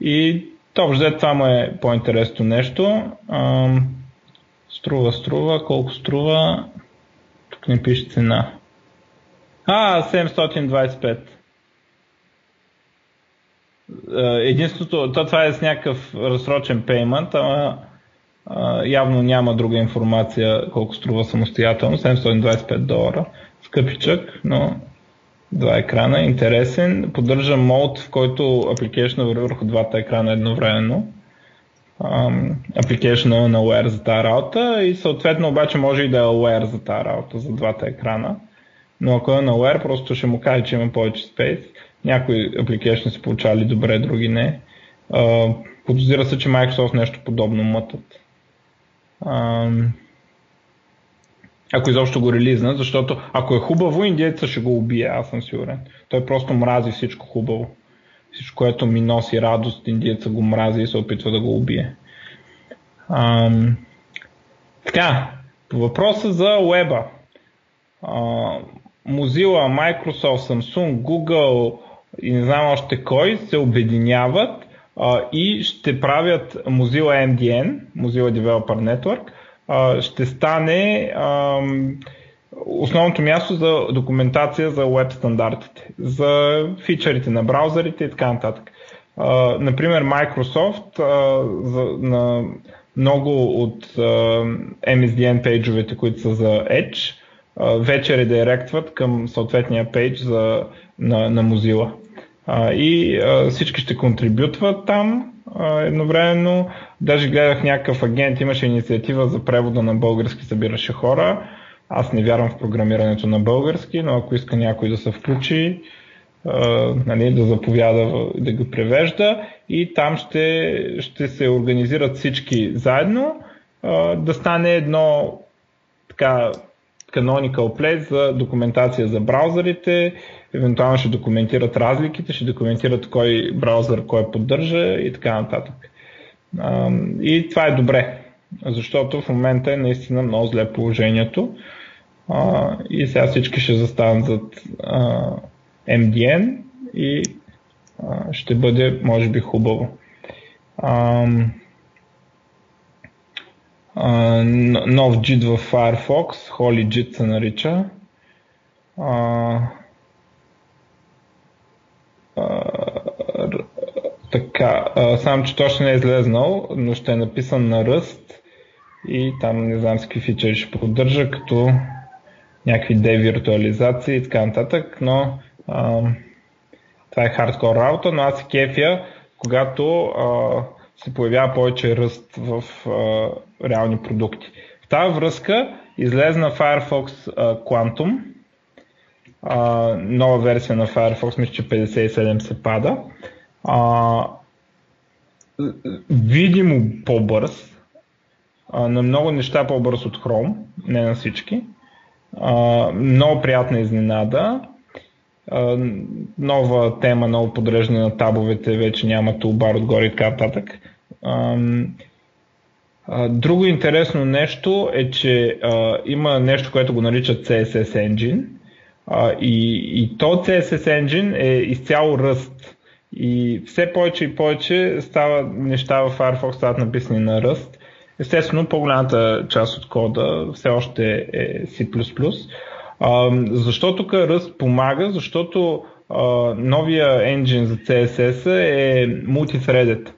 Speaker 1: И то това му е по-интересно нещо. Струва, струва, колко струва? Тук не пише цена. А, 725. Е, единството, то това е с някакъв разсрочен пеймент, ама явно няма друга информация колко струва самостоятелно, 725 долара. Скъпичък, но два екрана, интересен. Поддържа мод, в който application върви върху двата екрана едновременно. Application на aware за тази работа и съответно обаче може и да е aware за тази работа, за двата екрана. Но ако е на aware, просто ще му каже, че има повече space някои application са получали добре, други не. подозира се, че Microsoft нещо подобно мътат. ако изобщо го релизнат, защото ако е хубаво, индиеца ще го убие, аз съм сигурен. Той просто мрази всичко хубаво. Всичко, което ми носи радост, индиеца го мрази и се опитва да го убие. Ам... Така, по въпроса за веба. Mozilla, Microsoft, Samsung, Google, и не знам още кой се обединяват а, и ще правят Mozilla MDN, Mozilla Developer Network, а, ще стане а, основното място за документация за веб стандартите, за фичърите на браузърите и така нататък. А, например, Microsoft а, за, на много от а, MSDN пейджовете, които са за Edge, вече редиректват към съответния пейдж за, на, на Mozilla. И всички ще контрибютват там едновременно. Даже гледах някакъв агент, имаше инициатива за превода на български, събираше хора. Аз не вярвам в програмирането на български, но ако иска някой да се включи, нали, да заповяда да го превежда и там ще, ще се организират всички заедно да стане едно така canonical place за документация за браузърите, евентуално ще документират разликите, ще документират кой браузър кой поддържа и така нататък. И това е добре, защото в момента е наистина много зле положението и сега всички ще застанат зад MDN и ще бъде, може би, хубаво. нов JIT в Firefox, Holy JIT се нарича така, а, сам, че точно не е излезнал, но ще е написан на ръст и там не знам с какви фичери ще поддържа, като някакви девиртуализации и така нататък, но а, това е хардкор работа, но аз се кефя, когато а, се появява повече ръст в а, реални продукти. В тази връзка излезна Firefox а, Quantum, а, нова версия на Firefox, мисля, че 57 се пада. А, видимо по-бърз, а, на много неща по-бърз от Chrome, не на всички. Много приятна изненада. А, нова тема, ново подреждане на табовете, вече няма тулбар отгоре и така нататък. Друго интересно нещо е, че а, има нещо, което го наричат CSS Engine. А, и, и то CSS Engine е изцяло ръст. И все повече и повече става неща в Firefox стават написани на ръст. Естествено, по-голямата част от кода все още е C++. А, защо тук ръст помага? Защото а, новия енджин за CSS е multithreaded.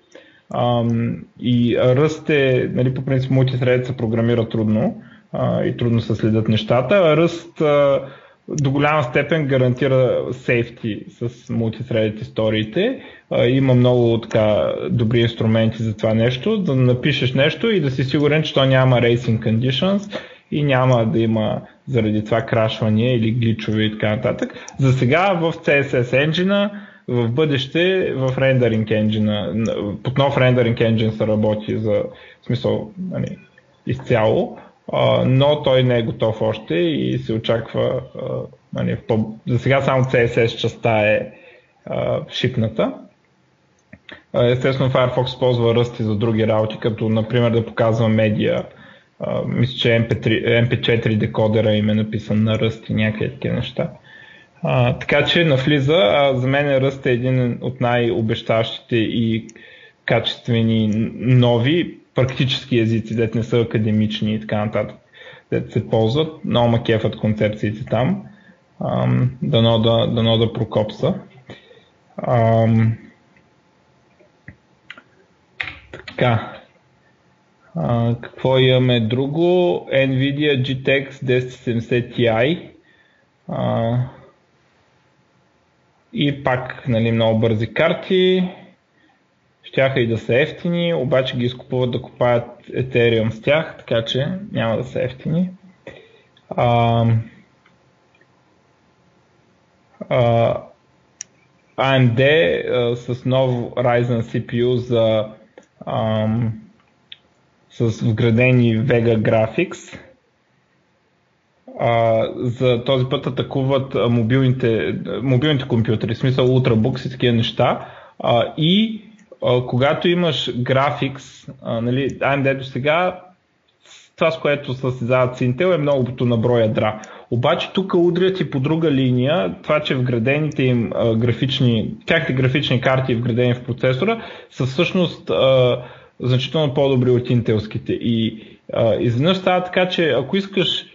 Speaker 1: И ръст е, нали, по принцип, мултитредът се програмира трудно uh, и трудно се следят нещата. А ръст uh, до голяма степен гарантира сейфти с мултитредит историите. Има много така добри инструменти за това нещо, да напишеш нещо и да си сигурен, че то няма racing conditions и няма да има заради това крашвания или гличове и така нататък. За сега в CSS Engine в бъдеще в рендеринг енджина, под нов рендеринг енджин се работи за в смисъл нали, изцяло, но той не е готов още и се очаква нали, по... за сега само CSS частта е а, шипната. Естествено Firefox ползва ръсти за други работи, като например да показва медиа. мисля, че MP3, MP4 декодера им е написан на ръст и някакви такива неща. А, така че навлиза, а за мен ръст е един от най-обещащите и качествени нови практически езици, дет не са академични и така нататък, дет се ползват. Много ма кефат концепциите там. Ам, дано, да, дано да прокопса. Ам, така. А, какво имаме друго? NVIDIA GTX 1070 Ti. А, и пак нали, много бързи карти. Щяха и да са ефтини, обаче ги изкупуват да купаят Ethereum с тях, така че няма да са ефтини. А, а, AMD а, с нов Ryzen CPU за а, с вградени Vega Graphics а, за този път атакуват мобилните, мобилните компютри, в смисъл Ultrabooks и такива неща. А, и когато имаш графикс, а, нали, AMD до сега, това с което състезават с Intel е многото на броя ядра. Обаче тук удрят и по друга линия, това, че вградените им а, графични, тяхте графични карти вградени в процесора са всъщност а, значително по-добри от интелските. И а, изведнъж става така, че ако искаш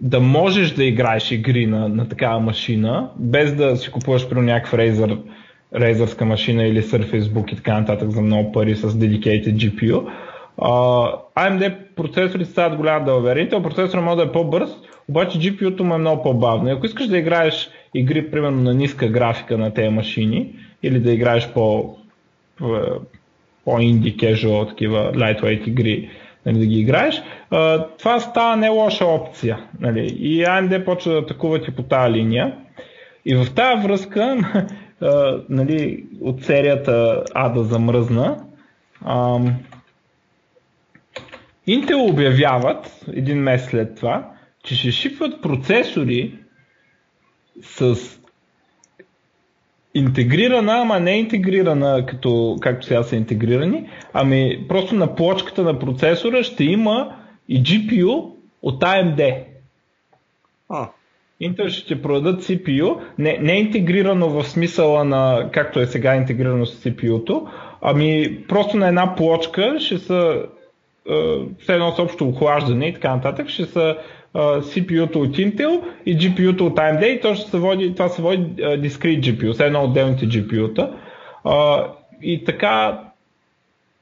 Speaker 1: да можеш да играеш игри на, на такава машина, без да си купуваш при някакъв Razer, Razerска машина или Surface Book и така нататък за много пари с dedicated GPU. Uh, AMD процесорите стават голяма далавера. Intel процесорът може да е по-бърз, обаче GPU-то му е много по-бавно. И ако искаш да играеш игри, примерно на ниска графика на тези машини, или да играеш по, по-инди, casual, такива lightweight игри, нали, да ги играеш, а, това става не лоша опция. Нали. И AMD почва да атакуват и по тази линия. И в тази връзка а, нали, от серията А да замръзна, а, Intel обявяват един месец след това, че ще шипват процесори с интегрирана, ама не интегрирана, като, както сега са интегрирани, ами просто на плочката на процесора ще има и GPU от AMD. А. Intel ще продадат CPU, не, не е интегрирано в смисъла на, както е сега интегрирано с CPU-то, ами просто на една плочка ще са, все едно с общо охлаждане и така нататък, ще са CPU-то от Intel и GPU-то от AMD и то ще се води, това се води Discrete GPU, все едно отделните GPU-та. И така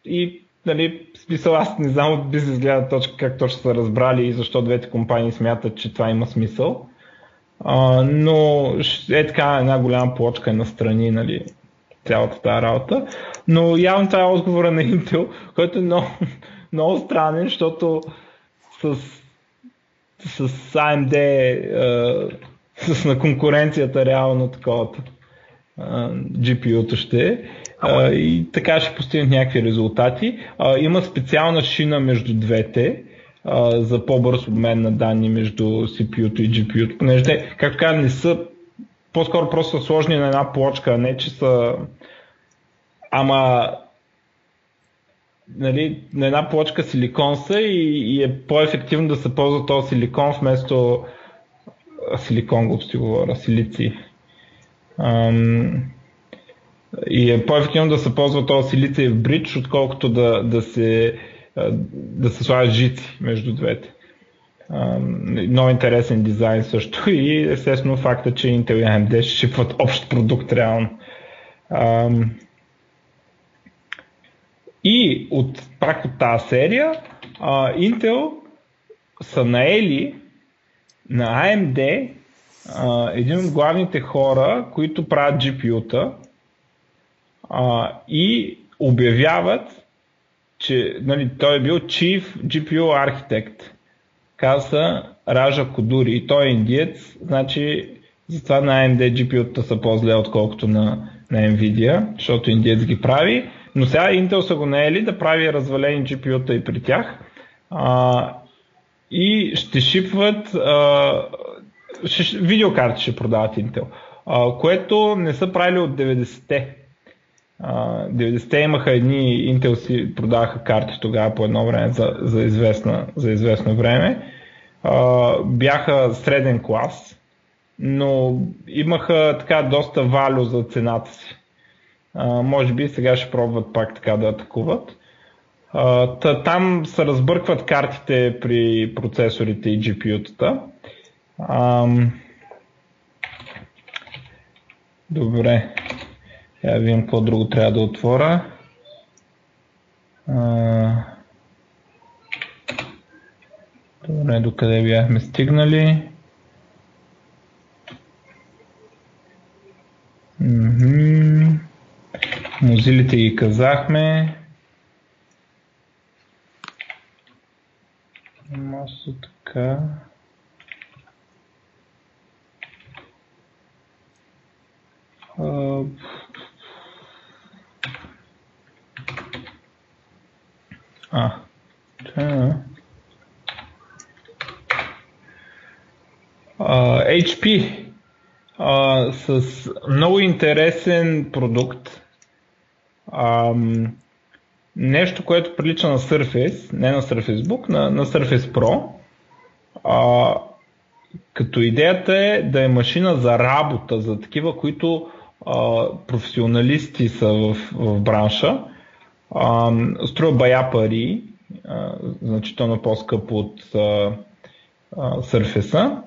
Speaker 1: и нали, смисъл аз не знам от бизнес гледна точка как точно са разбрали и защо двете компании смятат, че това има смисъл. А, но е така една голяма плочка настрани, нали, цялата тази работа. Но явно това е отговора на Intel, който е много, много странен, защото с, с AMD с на конкуренцията реално такова GPU-то ще е. и така ще постигнат някакви резултати. Има специална шина между двете за по-бърз обмен на данни между CPU-то и GPU-то, понеже те, както казвам, не са по-скоро просто са сложни на една плочка, а не че са ама нали, на една плочка силикон са и, и е по-ефективно да се ползва този силикон вместо силикон, глупости говоря, силици. Ам, и е по-ефективно да се ползва този силици в бридж, отколкото да, да се да се слагат жици между двете. Много интересен дизайн също и естествено факта, че Intel и AMD ще шипват общ продукт реално. И от пак от тази серия Intel са наели на AMD един от главните хора, които правят GPU-та и обявяват, че нали, той е бил Chief GPU Architect. Каза Ража Кодури и той е индиец, значи затова на AMD GPU-та са по-зле отколкото на, на Nvidia, защото индиец ги прави. Но сега Intel са го наели да прави развалени GPU-та и при тях. А, и ще шипват а, ще, видеокарти ще продават Intel, а, което не са правили от 90-те. 90-те имаха едни Intel си продаваха карти тогава по едно време за, за, известна, за известно време. А, бяха среден клас, но имаха така доста валю за цената си. А, може би сега ще пробват пак така да атакуват. А, там се разбъркват картите при процесорите и GPU-тата. Ам... Добре. Я видим какво друго трябва да отворя. Добре, докъде бяхме стигнали? Музилите ги казахме. Масо така. Uh, а, Uh, HP uh, с много интересен продукт. Um, нещо, което прилича на Surface, не на Surface Book, на, на Surface Pro. Uh, като идеята е да е машина за работа, за такива, които а, професионалисти са в, в бранша, а, струва бая пари, значително по-скъп от а, а, Surface.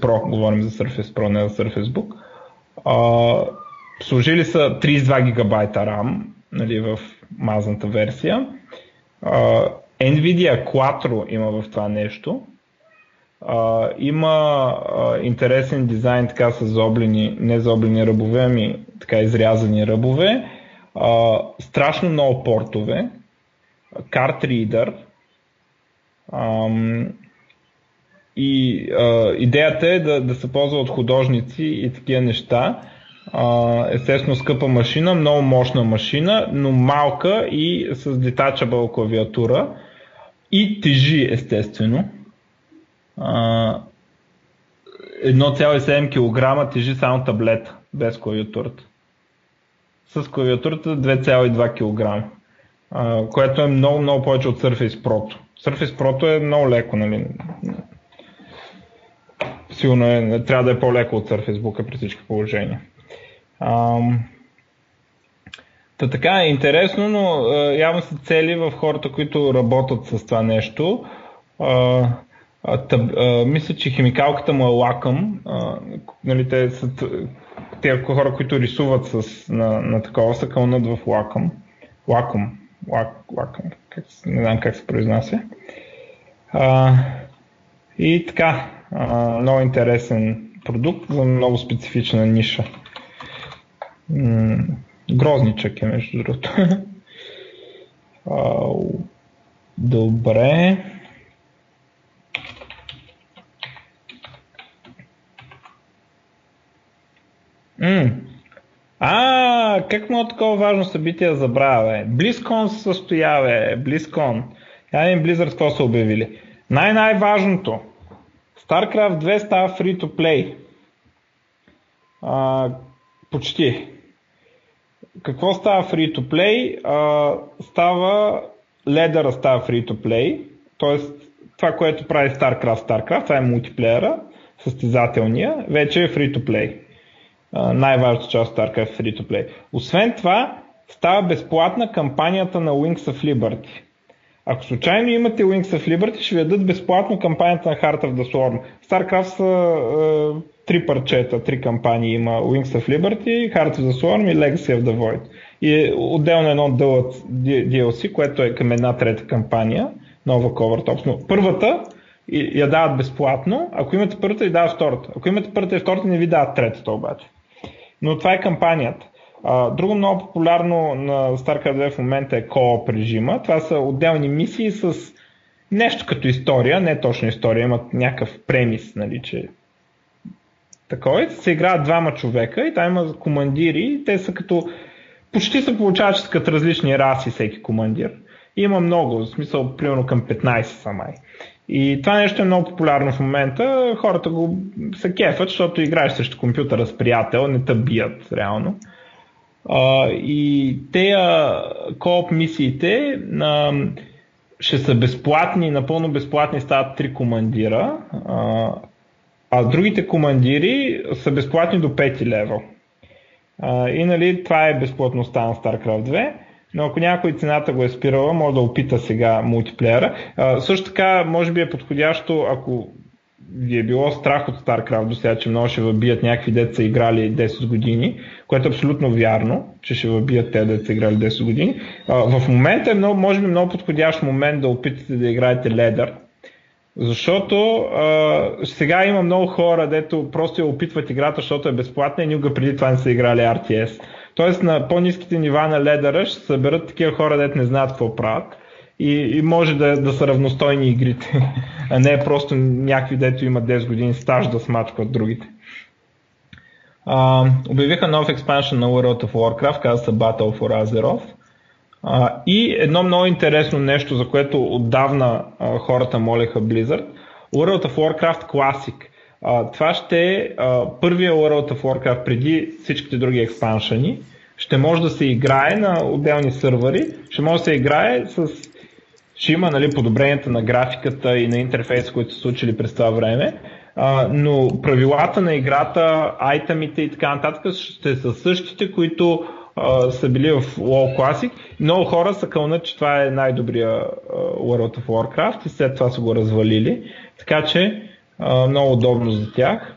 Speaker 1: Pro, говорим за Surface Pro, не за Surface Book. Служили са 32 гигабайта RAM нали, в мазната версия. Nvidia Quattro има в това нещо има интересен дизайн така с зоблени, не зоблени ръбове, ами така изрязани ръбове. А, страшно много портове. Карт ридър. И а, идеята е да, да се ползва от художници и такива неща. А, естествено скъпа машина, много мощна машина, но малка и с detachable клавиатура. И тежи естествено. 1,7 кг тежи само таблета, без клавиатурата. С клавиатурата 2,2 кг, което е много, много повече от Surface Pro. Surface Pro е много леко, нали? Сигурно е, трябва да е по-леко от Surface Book при всички положения. Ам... Та така интересно, но явно са цели в хората, които работят с това нещо. А, а, тъб, а, мисля, че химикалката му е лакъм. А, нали, те са тези хора, които рисуват с, на, на такова, са кълнат в лакъм. Лакъм. Лак, не знам как се произнася. А, и така, а, много интересен продукт за много специфична ниша. М- грозничък е, между другото. а, добре. М- а, как му такова важно събитие забравя? Близкон се състоя, бе. Близкон. Им Blizzard какво са обявили. Най-най-важното. StarCraft 2 става free to play. Почти. Какво става free to play? Става ледъра става free to play. Тоест това, което прави StarCraft StarCraft, това е мултиплеера, състезателния, вече е free to play най-важната част от StarCraft Free to Play. Освен това, става безплатна кампанията на Wings of Liberty. Ако случайно имате Wings of Liberty, ще ви дадат безплатно кампанията на Heart of the Swarm. StarCraft са е, три парчета, три кампании има Wings of Liberty, Heart of the Swarm и Legacy of the Void. И отделно едно дълът DLC, което е към една трета кампания, нова Cover Tops. Но първата я дават безплатно, ако имате първата и дават втората. Ако имате първата и втората, не ви дават третата обаче. Но това е кампанията. Друго много популярно на StarCraft 2 в момента е кооп режима. Това са отделни мисии с нещо като история, не точно история, имат някакъв премис, нали, че такова. Се играят двама човека и там има командири. Те са като... Почти се получава, че са като различни раси всеки командир. И има много, в смисъл примерно към 15 са май. И това нещо е много популярно в момента. Хората го се кефат, защото играеш срещу компютъра с приятел, не те бият реално. А, и те кооп мисиите а, ще са безплатни, напълно безплатни стават три командира, а, а другите командири са безплатни до 5 левел. А, и нали, това е безплатността на StarCraft 2 но ако някой цената го е спирала, може да опита сега мултиплеера. А, също така, може би е подходящо, ако ви е било страх от StarCraft до сега, че много ще въбият някакви деца играли 10 години, което е абсолютно вярно, че ще въбият те деца играли 10 години. А, в момента е много, може би много подходящ момент да опитате да играете ледър, защото а, сега има много хора, дето просто я опитват играта, защото е безплатна и никога преди това не са играли RTS. Тоест на по-низките нива на ледъра ще съберат такива хора, дето не знаят какво правят и, и може да, да са равностойни игрите, а не просто някакви, дето имат 10 години стаж да смачкват другите. А, обявиха нов експаншн на World of Warcraft, каза се Battle for Azeroth. А, и едно много интересно нещо, за което отдавна а, хората молеха Blizzard, World of Warcraft Classic – а, това ще е първия World of Warcraft преди всичките други експаншени. Ще може да се играе на отделни сървъри, ще може да се играе с... Ще има нали, подобренията на графиката и на интерфейса, които са случили през това време, а, но правилата на играта, айтемите и така нататък ще са същите, които а, са били в WoW Classic. Много хора са кълнат, че това е най-добрия World of Warcraft и след това са го развалили. Така че много удобно за тях.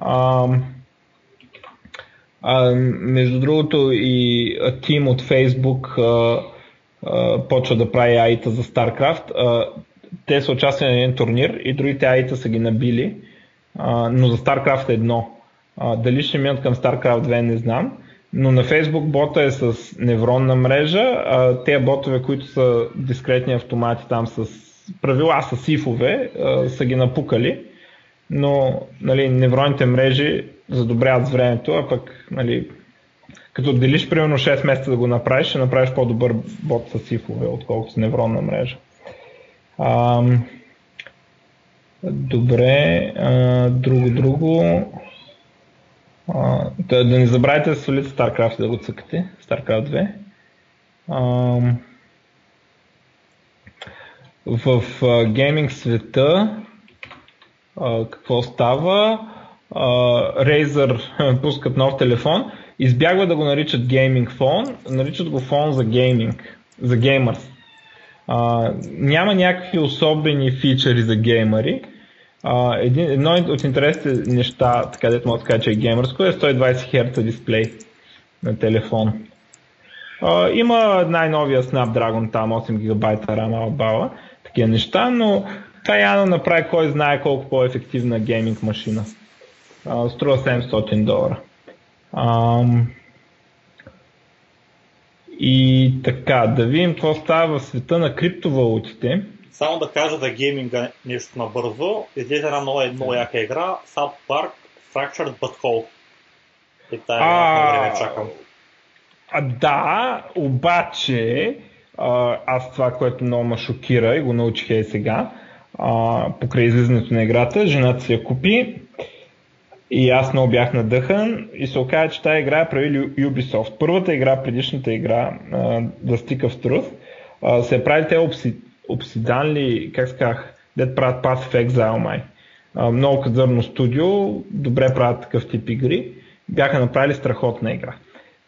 Speaker 1: А, а, между другото и тим от Facebook а, а, почва да прави аита за StarCraft. А, те са участвали на един турнир и другите аита са ги набили, а, но за StarCraft едно. А, дали ще минат към StarCraft 2 не знам, но на Facebook бота е с невронна мрежа, а те ботове, които са дискретни автомати там с правила с сифове а, са ги напукали, но нали, невронните мрежи задобряват с времето, а пък нали, като отделиш примерно 6 месеца да го направиш, ще направиш по-добър бот с сифове, отколкото с невронна мрежа. А, добре, а, друго, друго. А, да, да не забравяйте свалите StarCraft да го цъкате, StarCraft 2. А, в а, гейминг света а, какво става? А, Razer пускат нов телефон, избягва да го наричат гейминг фон, наричат го фон за гейминг, за геймърс. А, няма някакви особени фичери за геймери. А, един, едно от интересните неща, така дето мога да кажа, че е геймърско, е 120 Hz дисплей на телефон. А, има най-новия Snapdragon, там 8 ГБ RAM бала, такива неща, но това явно направи кой знае колко по-ефективна гейминг машина. А, струва 700 долара. А, и така, да видим какво става в света на криптовалутите.
Speaker 2: Само да кажа да гейминга нещо набързо. Излезе една много, много яка игра, South Park Fractured But Whole. И тая а, време чакам.
Speaker 1: А, да, обаче а, аз това, което много ме шокира и го научих и сега, а, покрай излизането на играта, жената си я купи и аз много бях надъхан и се оказа, че тази игра е правили Ubisoft. Първата игра, предишната игра, uh, The Stick of Truth, uh, се е правили те обси, обсиданли, как сказах, дет правят Path of Exile май. Uh, много кадърно студио, добре правят такъв тип игри. Бяха направили страхотна игра.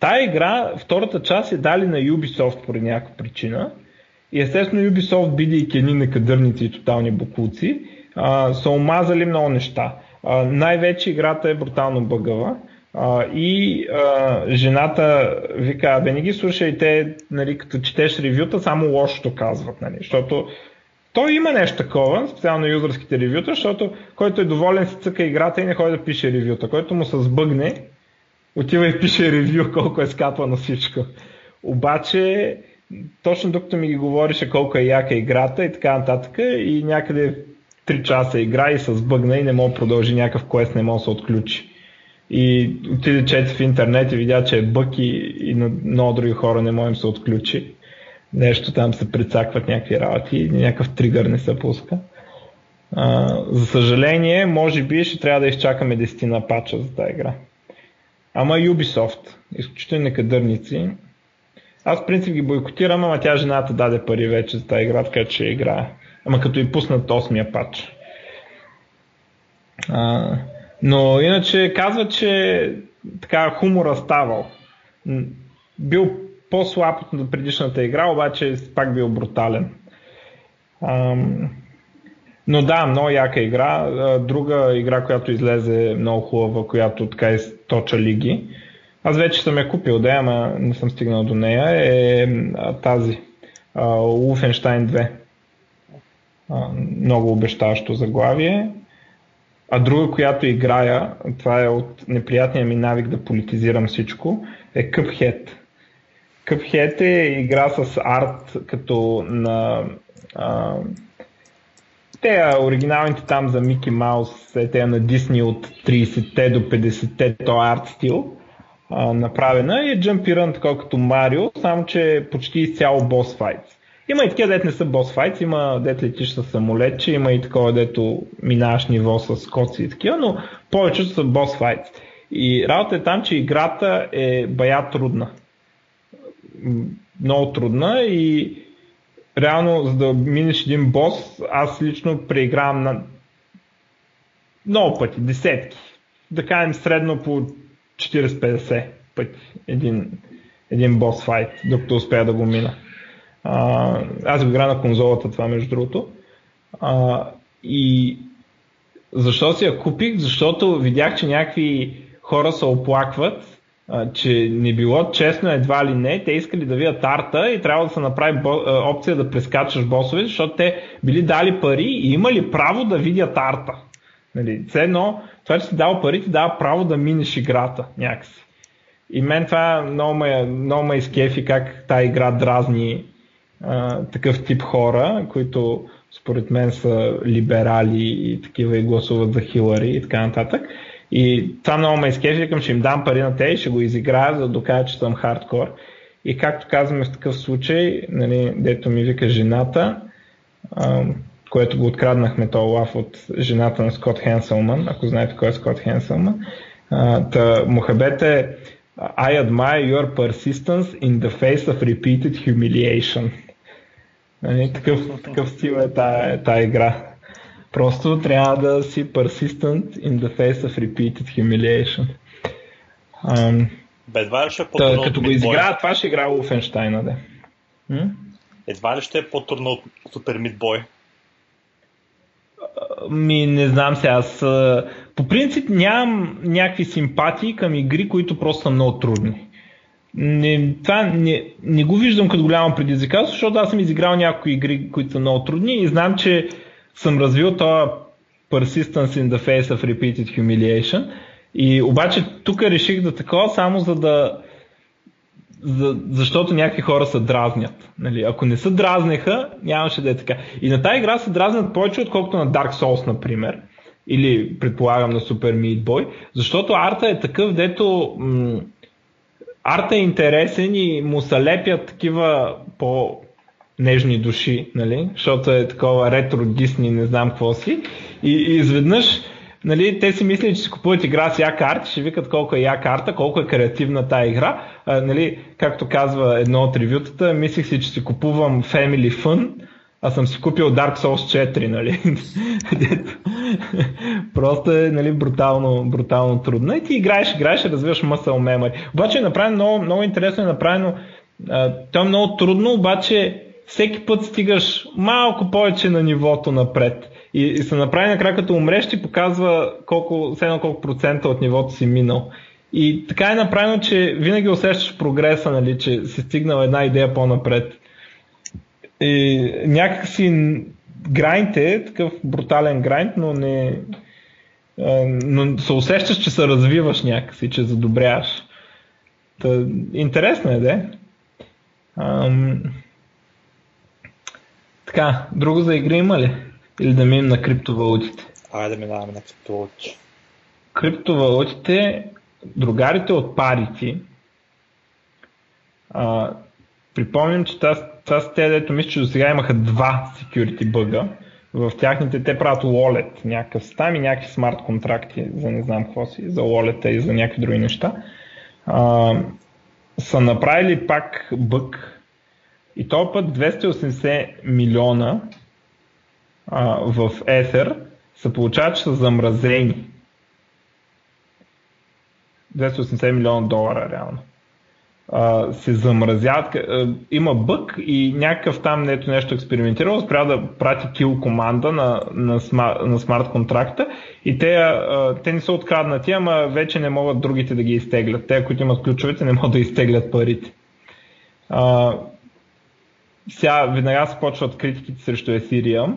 Speaker 1: Тая игра, втората част е дали на Ubisoft по някаква причина. И естествено Ubisoft, бидейки едни некадърници и тотални бокуци, са омазали много неща. Най-вече играта е брутално бъгава. И а, жената вика, бе не ги слушай, те, нали, като четеш ревюта, само лошото казват, нали, защото той има нещо такова, специално юзърските ревюта, защото който е доволен си цъка играта и не ходи да пише ревюта. Който му се сбъгне, отива и пише ревю колко е скапано всичко. Обаче, точно докато ми ги говорише колко е яка играта и така нататък, и някъде 3 часа игра и се сбъгна и не мога продължи някакъв квест, не мога да се отключи. И отиде чете в интернет и видя, че е бък и, и на много други хора не можем се отключи. Нещо там се прицакват някакви работи и някакъв тригър не се пуска. А, за съжаление, може би ще трябва да изчакаме 10 на пача за тази игра. Ама Ubisoft, изключително некадърници. Аз в принцип ги бойкотирам, ама тя жената даде пари вече за тази игра, така че играе. Ама като и пуснат 8-я пач. А, но иначе казва, че така хумора ставал. Бил по-слаб от предишната игра, обаче пак бил брутален. Ам, но да, много яка игра. Друга игра, която излезе много хубава, която така източа лиги. Аз вече съм я купил, да, ама не съм стигнал до нея, е тази. Wolfenstein 2 много обещаващо заглавие. А друга, която играя, това е от неприятния ми навик да политизирам всичко, е Cuphead. Cuphead е игра с арт като на а, те оригиналните там за Мики Маус, те на Дисни от 30-те до 50-те, то арт стил направена и е джампиран така като Марио, само че е почти изцяло бос файтс. Има и такива, дет не са бос файт, има дет летиш с самолетче, има и такова, дето минаваш ниво с коци и такива, но повечето са бос файт. И работа е там, че играта е бая трудна. Много трудна и реално, за да минеш един бос, аз лично преигравам на много пъти, десетки. Да кажем средно по 40-50 пъти един, един бос файт, докато успея да го мина. А, аз го игра на конзолата това, между другото. А, и защо си я купих? Защото видях, че някакви хора се оплакват, че не било честно едва ли не. Те искали да видят арта и трябва да се направи опция да прескачаш босове, защото те били дали пари и имали право да видят арта. Нали, все едно, това, че си дал пари, ти дава право да минеш играта някакси. И мен това много ме, много ме изкефи как тази игра дразни а, такъв тип хора, които според мен са либерали и такива и гласуват за Хилари и така нататък. И това много ме изкежи, към ще им дам пари на те и ще го изиграя, за да докажа, че съм хардкор. И както казваме в такъв случай, нали, дето ми вика жената, а, което го откраднахме този лав от жената на Скот Хенселман, ако знаете кой е Скот Хенселман. та, Мухабет е I admire your persistence in the face of repeated humiliation. Нали, такъв, такъв стил е тая, тая игра. Просто трябва да си persistent in the face of repeated humiliation. Um,
Speaker 2: Бе, едва ли ще е
Speaker 1: по-трудно Като го изиграват, това ще играе Wolfenstein, да.
Speaker 2: М? Едва ли ще е по-трудно от Super Meat Boy?
Speaker 1: Ми, не знам сега. Аз по принцип нямам някакви симпатии към игри, които просто са много трудни. не, това не, не го виждам като голямо предизвикателство, защото аз съм изиграл някои игри, които са много трудни и знам, че съм развил това persistence in the face of repeated humiliation. И обаче тук реших да такова само за да за, защото някакви хора се дразнят. Нали? Ако не се дразнеха, нямаше да е така. И на тази игра се дразнят повече, отколкото на Dark Souls, например. Или предполагам на Super Meat Boy. Защото арта е такъв, дето м- арта е интересен и му се лепят такива по нежни души, нали? защото е такова ретро Дисни, не знам какво си. И, и изведнъж нали, те си мислят, че си купуват игра с я карти, ще викат колко е я карта, колко е креативна тази игра. А, нали, както казва едно от ревютата, мислих си, че си купувам Family Fun, а съм си купил Dark Souls 4, нали? Просто е нали, брутално, брутално трудно. И ти играеш, играеш, развиваш muscle memory. Обаче е направено много, много интересно, е направено. А, то е много трудно, обаче всеки път стигаш малко повече на нивото напред. И, и се направи накрая като умреш, ти показва колко, все колко процента от нивото си минал. И така е направено, че винаги усещаш прогреса, нали, че си стигнал една идея по-напред. И някакси грайнт е такъв брутален грайнт, но не. Но се усещаш, че се развиваш някакси, че задобряваш. Та, интересно е? Ам... Така, друго за игри има ли? Или да минем на криптовалутите?
Speaker 2: Айде да минаваме на криптовалути.
Speaker 1: Криптовалутите, другарите от парити, а, припомням, че това, са те, дето мисля, че до сега имаха два security бъга. В тяхните те правят wallet, някакъв там и някакви смарт контракти за не знам какво си, за wallet и за някакви други неща. А, са направили пак бък и този път 280 милиона а, в Ether се получава, че са замразени. 280 милиона долара реално. А, се замразяват. Има бък и някакъв там нето нещо експериментирал, спря да прати кил команда на, на, смар, на смарт контракта и те, а, те не са откраднати, ама вече не могат другите да ги изтеглят. Те, които имат ключовете, не могат да изтеглят парите. А, сега веднага се почват критиките срещу Ethereum,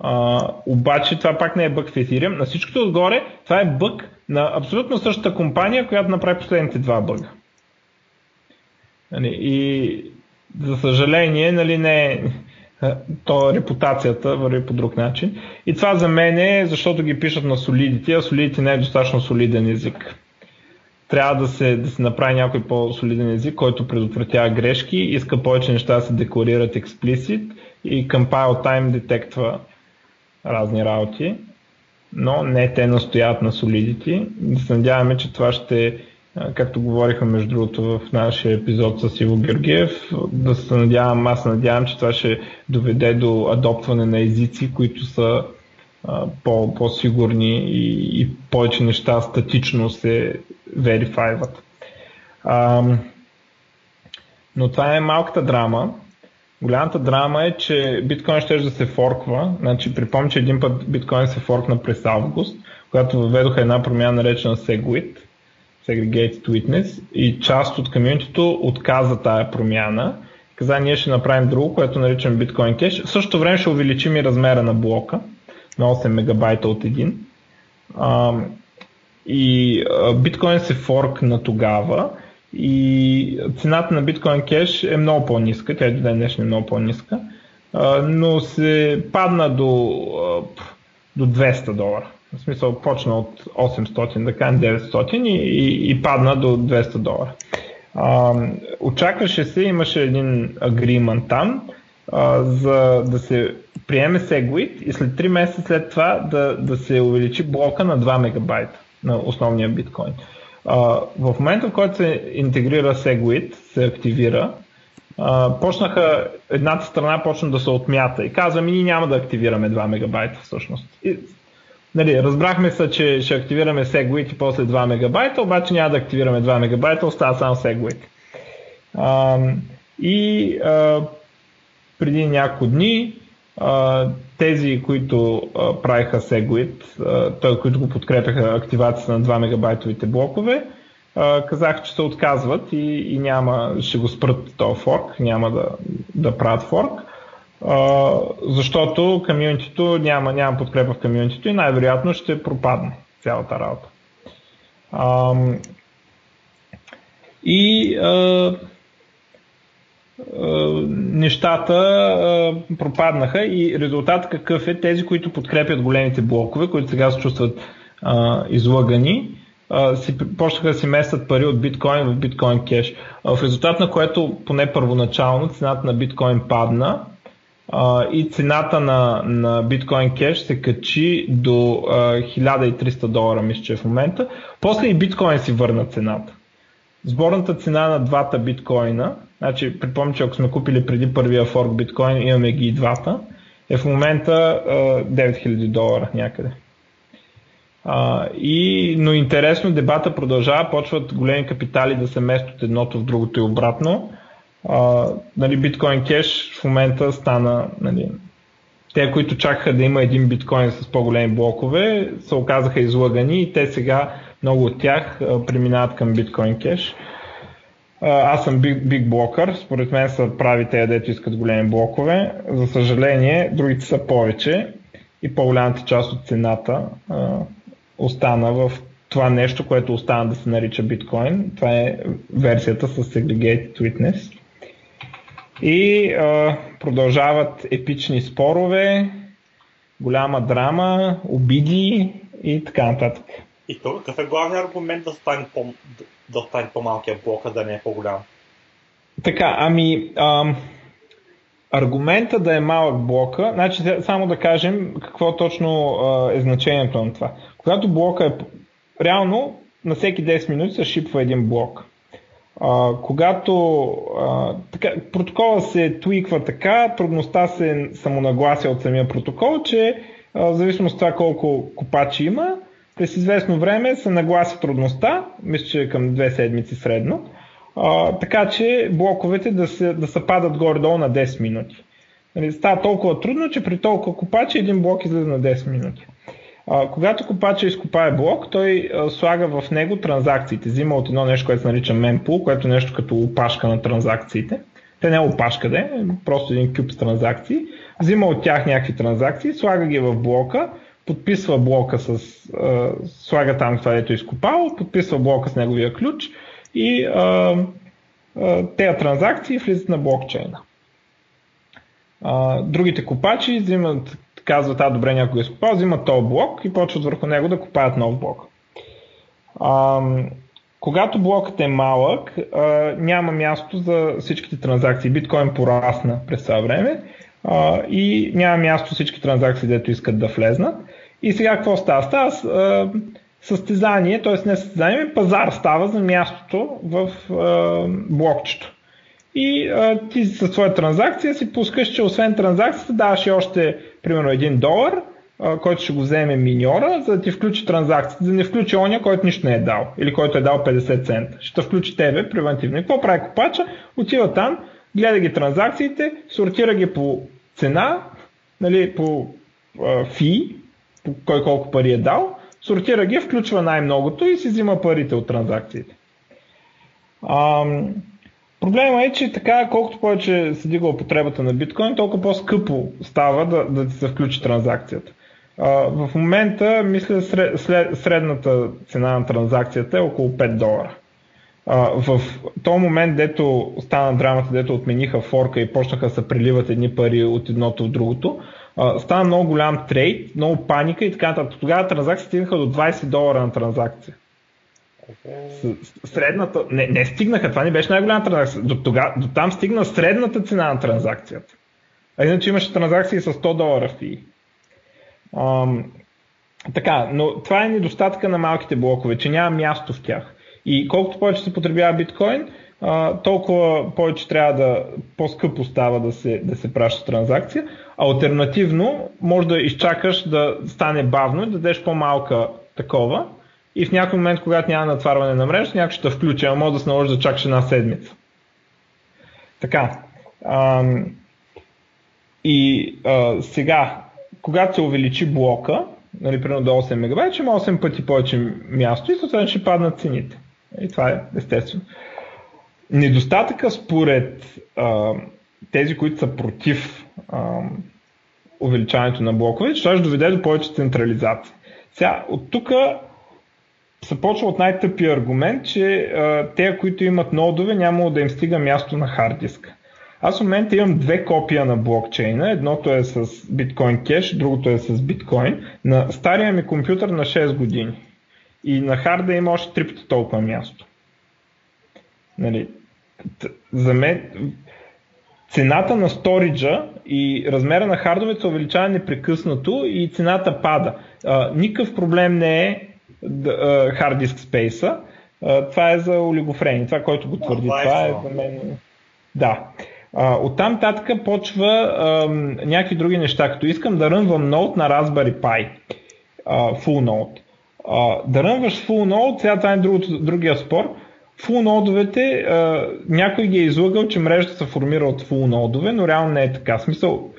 Speaker 1: а, обаче това пак не е бък в Ethereum. На всичкото отгоре, това е бък на абсолютно същата компания, която направи последните два бъга. Нали, и за съжаление, нали, не е то репутацията върви по друг начин. И това за мен е, защото ги пишат на солидите, а солидите не е достатъчно солиден език. Трябва да се, да се направи някой по-солиден език, който предотвратява грешки, иска повече неща да се декларират експлисит и compile time детектва разни работи, но не те настоят на солидити. Да се надяваме, че това ще, както говориха между другото в нашия епизод с Иво Георгиев, да се надявам, аз надявам, че това ще доведе до адоптване на езици, които са по, по-сигурни и, и повече неща статично се верифайват. но това е малката драма. Голямата драма е, че биткоин ще да се форква. Значи, припомня, че един път биткоин се форкна през август, когато въведоха една промяна наречена SegWit, Segregated Witness, и част от комьюнитито отказа тая промяна. Каза, ние ще направим друго, което наричаме биткоин кеш. В същото време ще увеличим и размера на блока на 8 мегабайта от един. А, и биткоин се форкна тогава и цената на биткоин кеш е много по-ниска, тя до ден днешна е много по-ниска, но се падна до, до 200 долара. В смисъл почна от 800, да кажем 900 и, и, и падна до 200 долара. А, очакваше се, имаше един агримент там, за да се приеме Segwit и след 3 месеца след това да, да се увеличи блока на 2 мегабайта на основния биткоин. В момента, в който се интегрира Segwit, се активира, почнаха, едната страна почна да се отмята и казва ми, ние няма да активираме 2 мегабайта всъщност. И, нали, разбрахме се, че ще активираме Segwit и после 2 мегабайта, обаче няма да активираме 2 мегабайта, остава само Segwit. И а, преди няколко дни тези, които правиха Segwit, т.е. които го подкрепяха активацията на 2 мегабайтовите блокове, а, казах, че се отказват и, и няма, ще го спрат този форк, няма да, да правят форк, защото комьюнитито няма, няма подкрепа в комьюнитито и най-вероятно ще пропадне цялата работа. И нещата а, пропаднаха и резултат какъв е? Тези, които подкрепят големите блокове, които сега се чувстват а, излъгани, си, почнаха да си местят пари от биткоин в биткоин кеш. В резултат на което поне първоначално цената на биткоин падна и цената на, на биткоин кеш се качи до а, 1300 долара, мисля, че е в момента. После и биткоин си върна цената. Сборната цена на двата биткоина, значи припомня, че ако сме купили преди първия форк биткоин, имаме ги и двата, е в момента а, 9000 долара някъде. А, и, но интересно, дебата продължава, почват големи капитали да се местят едното в другото и обратно. А, нали, биткоин кеш в момента стана нали, те, които чакаха да има един биткоин с по-големи блокове, се оказаха излагани и те сега, много от тях, преминават към биткоин кеш. Аз съм биг, биг блокър, според мен са прави те, дето искат големи блокове. За съжаление, другите са повече и по-голямата част от цената остана в това нещо, което остана да се нарича биткоин. Това е версията с Segregated Witness. И а, продължават епични спорове, голяма драма, обиди и така нататък.
Speaker 2: И то какъв е главният аргумент да стане, по, да, стане по-малкия блок, а да не е по-голям?
Speaker 1: Така, ами ам, аргумента да е малък блока, значи само да кажем какво точно а, е значението на това. Когато блока е реално на всеки 10 минути се шипва един блок. А, когато а, така, протокола се твиква така, трудността се самонаглася от самия протокол, че а, в зависимост от това колко копачи има, през известно време се наглася трудността, мисля, че е към две седмици средно, а, така че блоковете да се, да се падат горе-долу на 10 минути. Нали, става толкова трудно, че при толкова копачи един блок излиза на 10 минути. А, когато копача изкопае блок, той а, слага в него транзакциите. Взима от едно нещо, което се нарича mempool, което е нещо като опашка на транзакциите. Те не е опашка, да е, просто един кюб с транзакции. Взима от тях някакви транзакции, слага ги в блока, подписва блока с... А, слага там това, дето е изкопал, подписва блока с неговия ключ и а, а, тези транзакции влизат на блокчейна. А, другите копачи взимат казват, а добре някой е скопал, взимат този блок и почват върху него да копаят нов блок. А, когато блокът е малък, а, няма място за всичките транзакции. Биткоин порасна през това време а, и няма място всички транзакции, дето искат да влезнат. И сега какво става? Става а, състезание, т.е. не състезание, пазар става за мястото в блокчето и ти със своя транзакция си пускаш, че освен транзакцията даваш и още примерно 1 долар, който ще го вземе миньора, за да ти включи транзакцията, за да не включи оня, който нищо не е дал или който е дал 50 цента. Ще включи тебе превентивно. И какво прави копача? Отива там, гледа ги транзакциите, сортира ги по цена, нали, по фи, кой колко пари е дал, сортира ги, включва най-многото и си взима парите от транзакциите. Ам, Проблема е, че така, колкото повече се дига употребата на биткоин, толкова по-скъпо става да, да ти се включи транзакцията. А, в момента, мисля, сред, след, средната цена на транзакцията е около 5 долара. А, в този момент, дето стана драмата, дето отмениха форка и почнаха да се преливат едни пари от едното в другото, а, стана много голям трейд, много паника и така нататък. Тогава транзакциите стигнаха до 20 долара на транзакция. Средната, не, не стигнаха, това не беше най-голяма транзакция. До, тога, до там стигна средната цена на транзакцията. А иначе имаше транзакции с 100 долара фи. Ам, така, но това е недостатъка на малките блокове, че няма място в тях. И колкото повече се потребява биткоин, а, толкова повече трябва да, по-скъпо става да се, да се праща транзакция. Альтернативно, може да изчакаш да стане бавно и да дадеш по-малка такова, и в някой момент, когато няма натварване на мрежа, някой ще включи, а може да се наложи да чакаш една седмица. Така. Ам, и а, сега, когато се увеличи блока, нали, примерно до 8 мегабайта, ще има 8 пъти повече място и съответно ще паднат цените. И това е естествено. Недостатъка според а, тези, които са против а, увеличаването на блокове, това ще доведе до повече централизация. Сега, от тук се почва от най-тъпия аргумент, че а, те, които имат нодове, няма да им стига място на хард диска. Аз в момента имам две копия на блокчейна. Едното е с биткоин кеш, другото е с биткоин. На стария ми компютър на 6 години. И на харда има още три пъти толкова място. Нали, за мен цената на сториджа и размера на хардовете се увеличава непрекъснато и цената пада. А, никакъв проблем не е хард диск спейса. Това е за олигофрени. Това, който го твърди, това, това е за мен. Да. А, оттам татък почва а, някакви други неща, като искам да рънвам ноут на Raspberry Pi, а, full. А, да рънваш full node, сега това е другото, другия спор, full нодовете, а, някой ги е излагал, че мрежата се формира от full нодове, но реално не е така. Смисъл,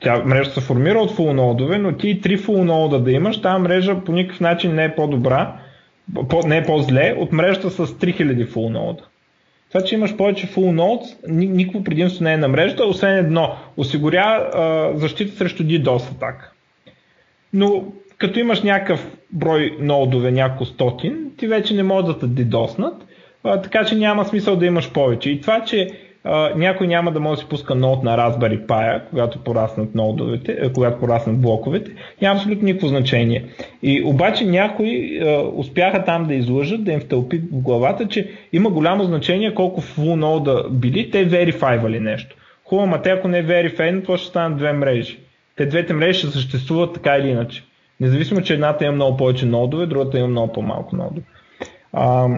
Speaker 1: тя мрежа се формира от full нодове, но ти три full нода да имаш, тази мрежа по никакъв начин не е по-добра, по, не е по-зле от мрежата с 3000 full нода. Това, че имаш повече full nodes, никакво предимство не е на мрежата, освен едно, осигурява защита срещу DDoS атака. Но като имаш някакъв брой нодове, няколко стотин, ти вече не могат да те дидоснат, така че няма смисъл да имаш повече. И това, че а, някой няма да може да си пуска нод на Raspberry Pi, когато пораснат нодовете, а, когато пораснат блоковете, няма абсолютно никакво значение. И обаче някои а, успяха там да излъжат, да им втълпи в главата, че има голямо значение колко full нода били, те верифайвали нещо. Хубаво, ма те ако не е verify, то ще станат две мрежи. Те двете мрежи ще съществуват така или иначе. Независимо, че едната има много повече нодове, другата има много по-малко нодове. А,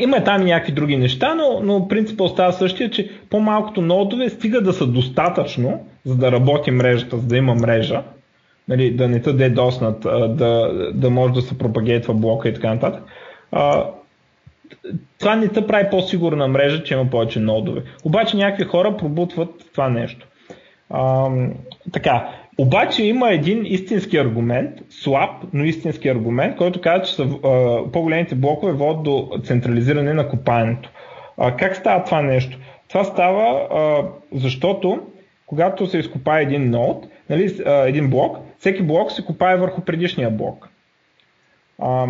Speaker 1: има там и някакви други неща, но, но принципът остава същия, че по-малкото нодове стига да са достатъчно, за да работи мрежата, за да има мрежа, нали, да не те доснат, да, да може да се пропагейтва блока и така нататък. А, това не те прави по-сигурна мрежа, че има повече нодове. Обаче някакви хора пробутват това нещо. А, така, обаче има един истински аргумент, слаб, но истински аргумент, който казва, че са, а, по-големите блокове водят до централизиране на копаенето. А, как става това нещо? Това става, а, защото когато се изкопае един нод, нали, а, един блок, всеки блок се копае върху предишния блок. А,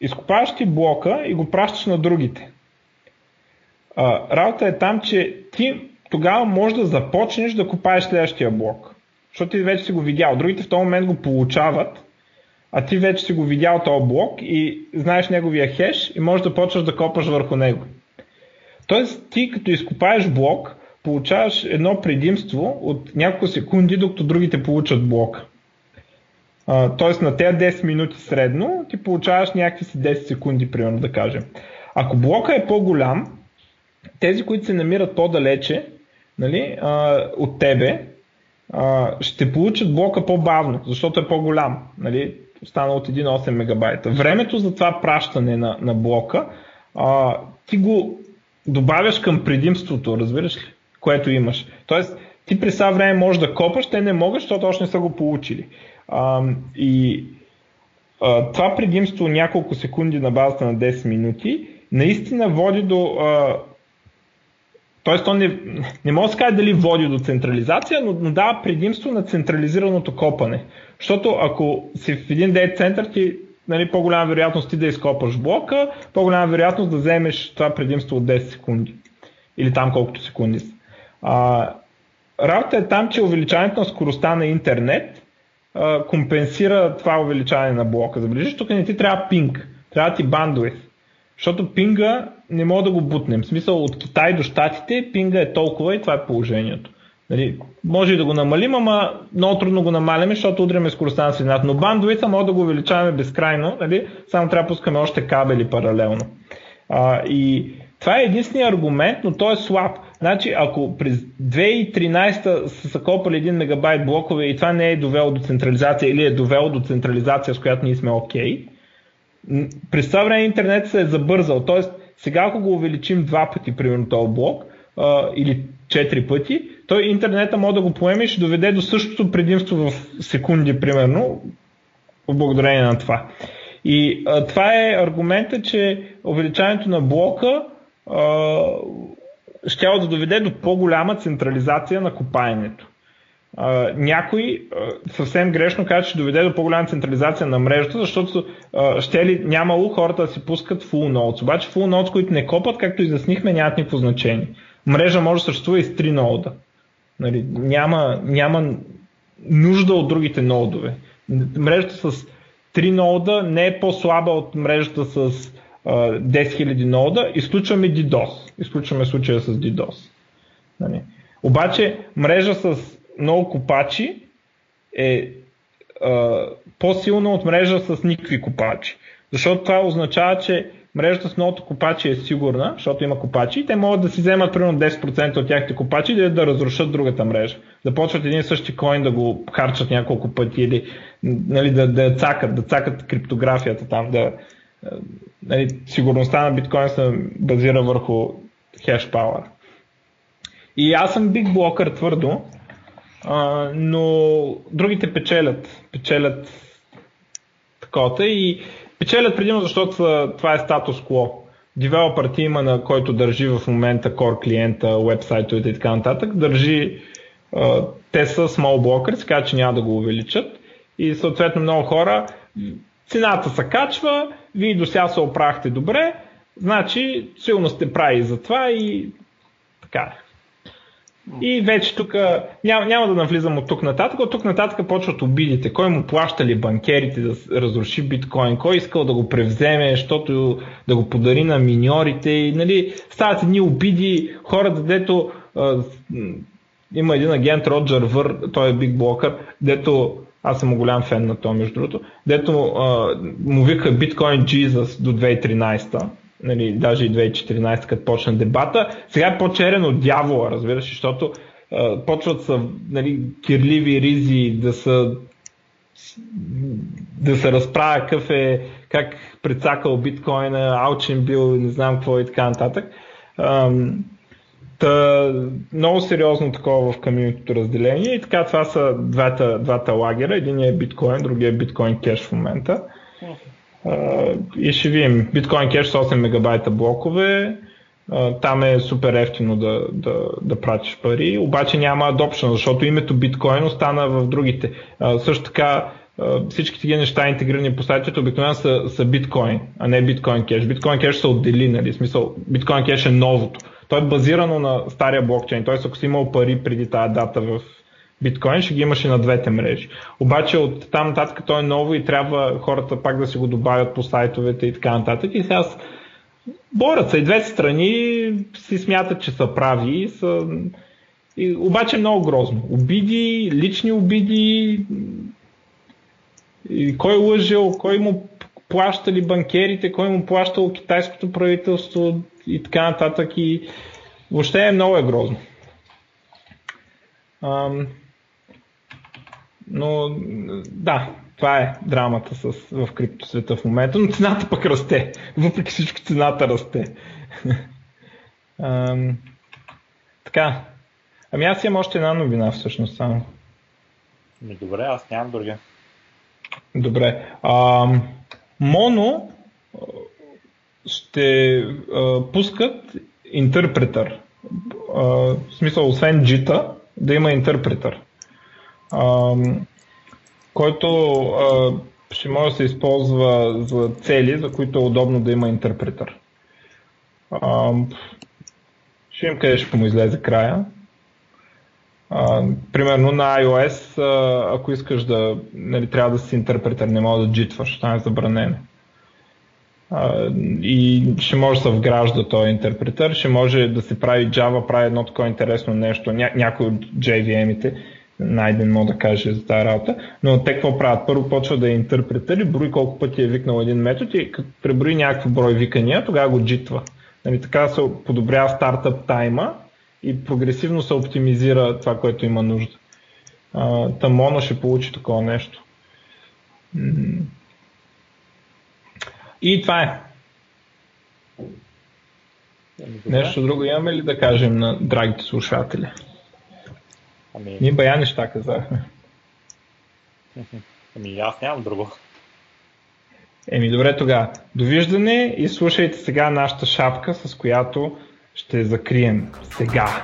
Speaker 1: изкопаваш ти блока и го пращаш на другите. А, работа е там, че ти тогава можеш да започнеш да копаеш следващия блок защото ти вече си го видял. Другите в този момент го получават, а ти вече си го видял този блок и знаеш неговия хеш и можеш да почваш да копаш върху него. Тоест ти като изкопаеш блок, получаваш едно предимство от няколко секунди, докато другите получат блок. тоест на тези 10 минути средно ти получаваш някакви си 10 секунди, примерно да кажем. Ако блока е по-голям, тези, които се намират по-далече нали, от тебе, ще получат блока по-бавно, защото е по-голям. Нали? Стана от 1,8 мегабайта. Времето за това пращане на, на блока, а, ти го добавяш към предимството, разбираш ли, което имаш. Тоест, ти през това време можеш да копаш, те не могат, защото още не са го получили. А, и а, това предимство няколко секунди на базата на 10 минути наистина води до а, Тоест, то не, не може да се каже дали води до централизация, но, но дава предимство на централизираното копане. Защото ако си в един дейт център, ти нали, по-голяма вероятност ти да изкопаш блока, по-голяма вероятност да вземеш това предимство от 10 секунди. Или там колкото секунди са. А, работа е там, че увеличаването на скоростта на интернет а, компенсира това увеличаване на блока. Забележиш, тук не ти трябва пинг, трябва ти бандуит. Защото пинга не мога да го бутнем. В смисъл от Китай до Штатите пинга е толкова и това е положението. Нали, може и да го намалим, ама много трудно го намаляме, защото удряме скоростта на светлината. Но бандовица може да го увеличаваме безкрайно, нали? само трябва да пускаме още кабели паралелно. А, и това е единствения аргумент, но той е слаб. Значи, ако през 2013 са закопали 1 мегабайт блокове и това не е довело до централизация или е довело до централизация, с която ние сме окей, okay, през това време интернет се е забързал. Тоест, сега ако го увеличим два пъти, примерно този блок, а, или четири пъти, той интернета може да го поеме и ще доведе до същото предимство в секунди, примерно, благодарение на това. И а, това е аргумента, че увеличаването на блока а, ще да доведе до по-голяма централизация на копаенето. Някой uh, съвсем грешно каза, че доведе до по-голяма централизация на мрежата, защото uh, ще ли нямало хората да си пускат full nodes. Обаче full nodes, които не копат, както изяснихме, нямат никакво значение. Мрежа може да съществува и с 3 нода. Нали, няма, няма нужда от другите нодове. Мрежата с 3 нода не е по-слаба от мрежата с uh, 10 000 нода. Изключваме DDoS. Изключваме случая с DDoS. Нали. Обаче мрежа с много копачи е а, по-силна от мрежа с никакви копачи. Защото това означава, че мрежата с многото копачи е сигурна, защото има копачи и те могат да си вземат примерно 10% от тяхните копачи да, да разрушат другата мрежа. Да почват един същи коин да го харчат няколко пъти или нали, да, да цакат, да цакат криптографията там, да, нали, сигурността на биткоин се базира върху хеш power. И аз съм биг блокър твърдо, а, но другите печелят. Печелят такова и печелят предимно, защото това е статус кво. Девелопър тима, на който държи в момента core клиента, вебсайтовете и така нататък, държи а, те са small blockers, така че няма да го увеличат и съответно много хора цената се качва, вие до сега се оправихте добре, значи силно сте прави за това и така. И вече тук няма, няма да навлизам от тук нататък, от тук нататък почват обидите. Кой му плащали банкерите да разруши биткоин, кой искал да го превземе, защото да го подари на миньорите. И, нали, стават едни обиди, хората, дето а, има един агент Роджер Вър, той е биг блокър, дето аз съм голям фен на това между другото, дето а, му вика биткоин Jesus до 2013 нали, даже и 2014, като почна дебата. Сега е по-черен от дявола, разбираш, защото а, почват са нали, кирливи ризи да са да се разправя какъв е, как прецакал биткоина, алчен бил, не знам какво и така нататък. Ам, та, много сериозно такова в камионното разделение и така това са двата, двата лагера. Един е биткоин, другия е биткоин кеш в момента и ще видим. Биткоин кеш с 8 мегабайта блокове. Там е супер ефтино да, да, да пратиш пари, обаче няма adoption, защото името биткоин остана в другите. Също така всичките ги неща интегрирани по сайтовете обикновено са, са биткоин, а не биткоин кеш. Биткоин кеш са отдели, нали? смисъл, биткоин кеш е новото. Той е базирано на стария блокчейн, т.е. ако си имал пари преди тази дата в биткоин, ще ги имаш и на двете мрежи. Обаче от там нататък той е ново и трябва хората пак да си го добавят по сайтовете и така нататък. И сега борят се и двете страни си смятат, че са прави. Са... И, обаче е много грозно. Обиди, лични обиди, и кой е лъжил, кой му плащали банкерите, кой му плащал китайското правителство и така нататък. И въобще е много е грозно. Но да, това е драмата с, в криптосвета в момента, но цената пък расте. Въпреки всичко цената расте. Ам, така. Ами аз имам още една новина всъщност само.
Speaker 2: Ми добре, аз нямам други.
Speaker 1: Добре. Ам, Моно ще а, пускат интерпретър. А, в смисъл, освен джита, да има интерпретър който а, ще може да се използва за цели, за които е удобно да има интерпретър. А, ще им къде ще му излезе края. А, примерно на iOS, а, ако искаш да, нали, трябва да си интерпретър, не мога да джитваш, това е забранено. Uh, и ще може да се вгражда този интерпретър, ще може да се прави Java, прави едно такова интересно нещо, ня- някои от JVM-ите найден, мога да каже, за тази работа. Но те какво правят? Първо почва да е и брои колко пъти е викнал един метод и като преброи някакъв брой викания, тогава го джитва. Нали, така се подобрява стартъп тайма и прогресивно се оптимизира това, което има нужда. Тамона ще получи такова нещо. И това е. Добре. Нещо друго имаме ли да кажем на драгите слушатели? Ами... Ние бая неща казахме.
Speaker 2: Ами аз нямам друго.
Speaker 1: Еми добре тогава. Довиждане и слушайте сега нашата шапка, с която ще закрием сега.